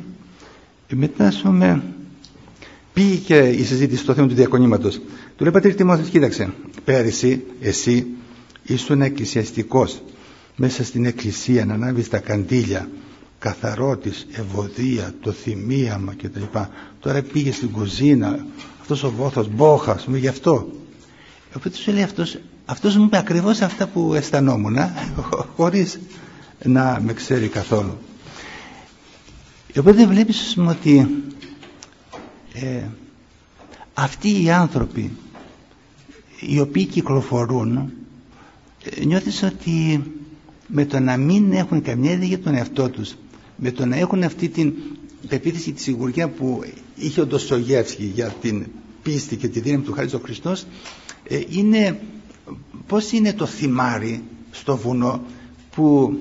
Και μετά πούμε πήγε και η συζήτηση στο θέμα του διακονήματος. Του λέει πατέρ Τιμόθεος κοίταξε πέρυσι εσύ ήσουν εκκλησιαστικός μέσα στην εκκλησία να ανάβεις τα καντήλια καθαρότης, ευωδία, το θυμίαμα κτλ. Τώρα πήγε στην κουζίνα, αυτός ο βόθος, μπόχας, πούμε, γι' αυτό. Οπότε σου λέει αυτός, αυτός μου είπε ακριβώς αυτά που αισθανόμουν, χωρίς να με ξέρει καθόλου. Οπότε βλέπεις ότι ε, αυτοί οι άνθρωποι οι οποίοι κυκλοφορούν ε, νιώθεις ότι με το να μην έχουν καμιά ιδέα για τον εαυτό τους με το να έχουν αυτή την πεποίθηση τη σιγουριά που είχε ο Ντοστογεύσκη για την πίστη και τη δύναμη του Χάριτο Χριστός ε, είναι πώς είναι το θυμάρι στο βουνό που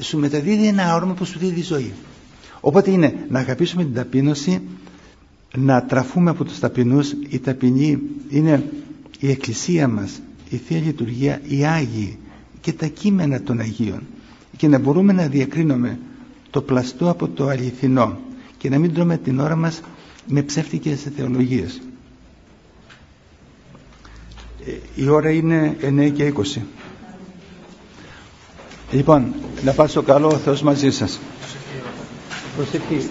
σου μεταδίδει ένα όρομα που σου δίδει ζωή. Οπότε είναι να αγαπήσουμε την ταπείνωση, να τραφούμε από τους ταπεινούς. Η ταπεινή είναι η εκκλησία μας, η Θεία Λειτουργία, οι Άγιοι και τα κείμενα των Αγίων και να μπορούμε να διακρίνουμε το πλαστό από το αληθινό και να μην τρώμε την ώρα μας με ψεύτικες θεολογίες. Ε, η ώρα είναι 9 και 20. Λοιπόν, να πάω στο καλό ο Θεός μαζί σας. Προσευχή.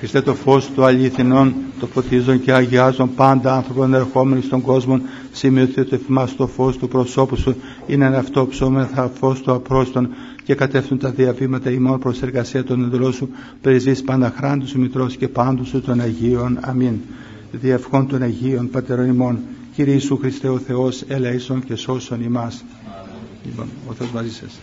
Χριστέ το φως του αλήθινων, το ποτίζον και αγιάζον πάντα άνθρωπον ερχόμενοι στον κόσμο, σημειωθεί το εφημάς στο φως του προσώπου σου, είναι ένα αυτό ψώμεθα φως του απρόστον και κατεύθουν τα διαβήματα ημών προς εργασία των εντολών σου, περιζείς πάντα χράντου σου μητρός και πάντου σου των Αγίων. Αμήν. Διευχών των Αγίων Πατερών ημών, Κύριε Ιησού Χριστέ ο Θεός, ελέησον και σώσον ημάς. Λοιπόν, ο Θεός μαζί σας.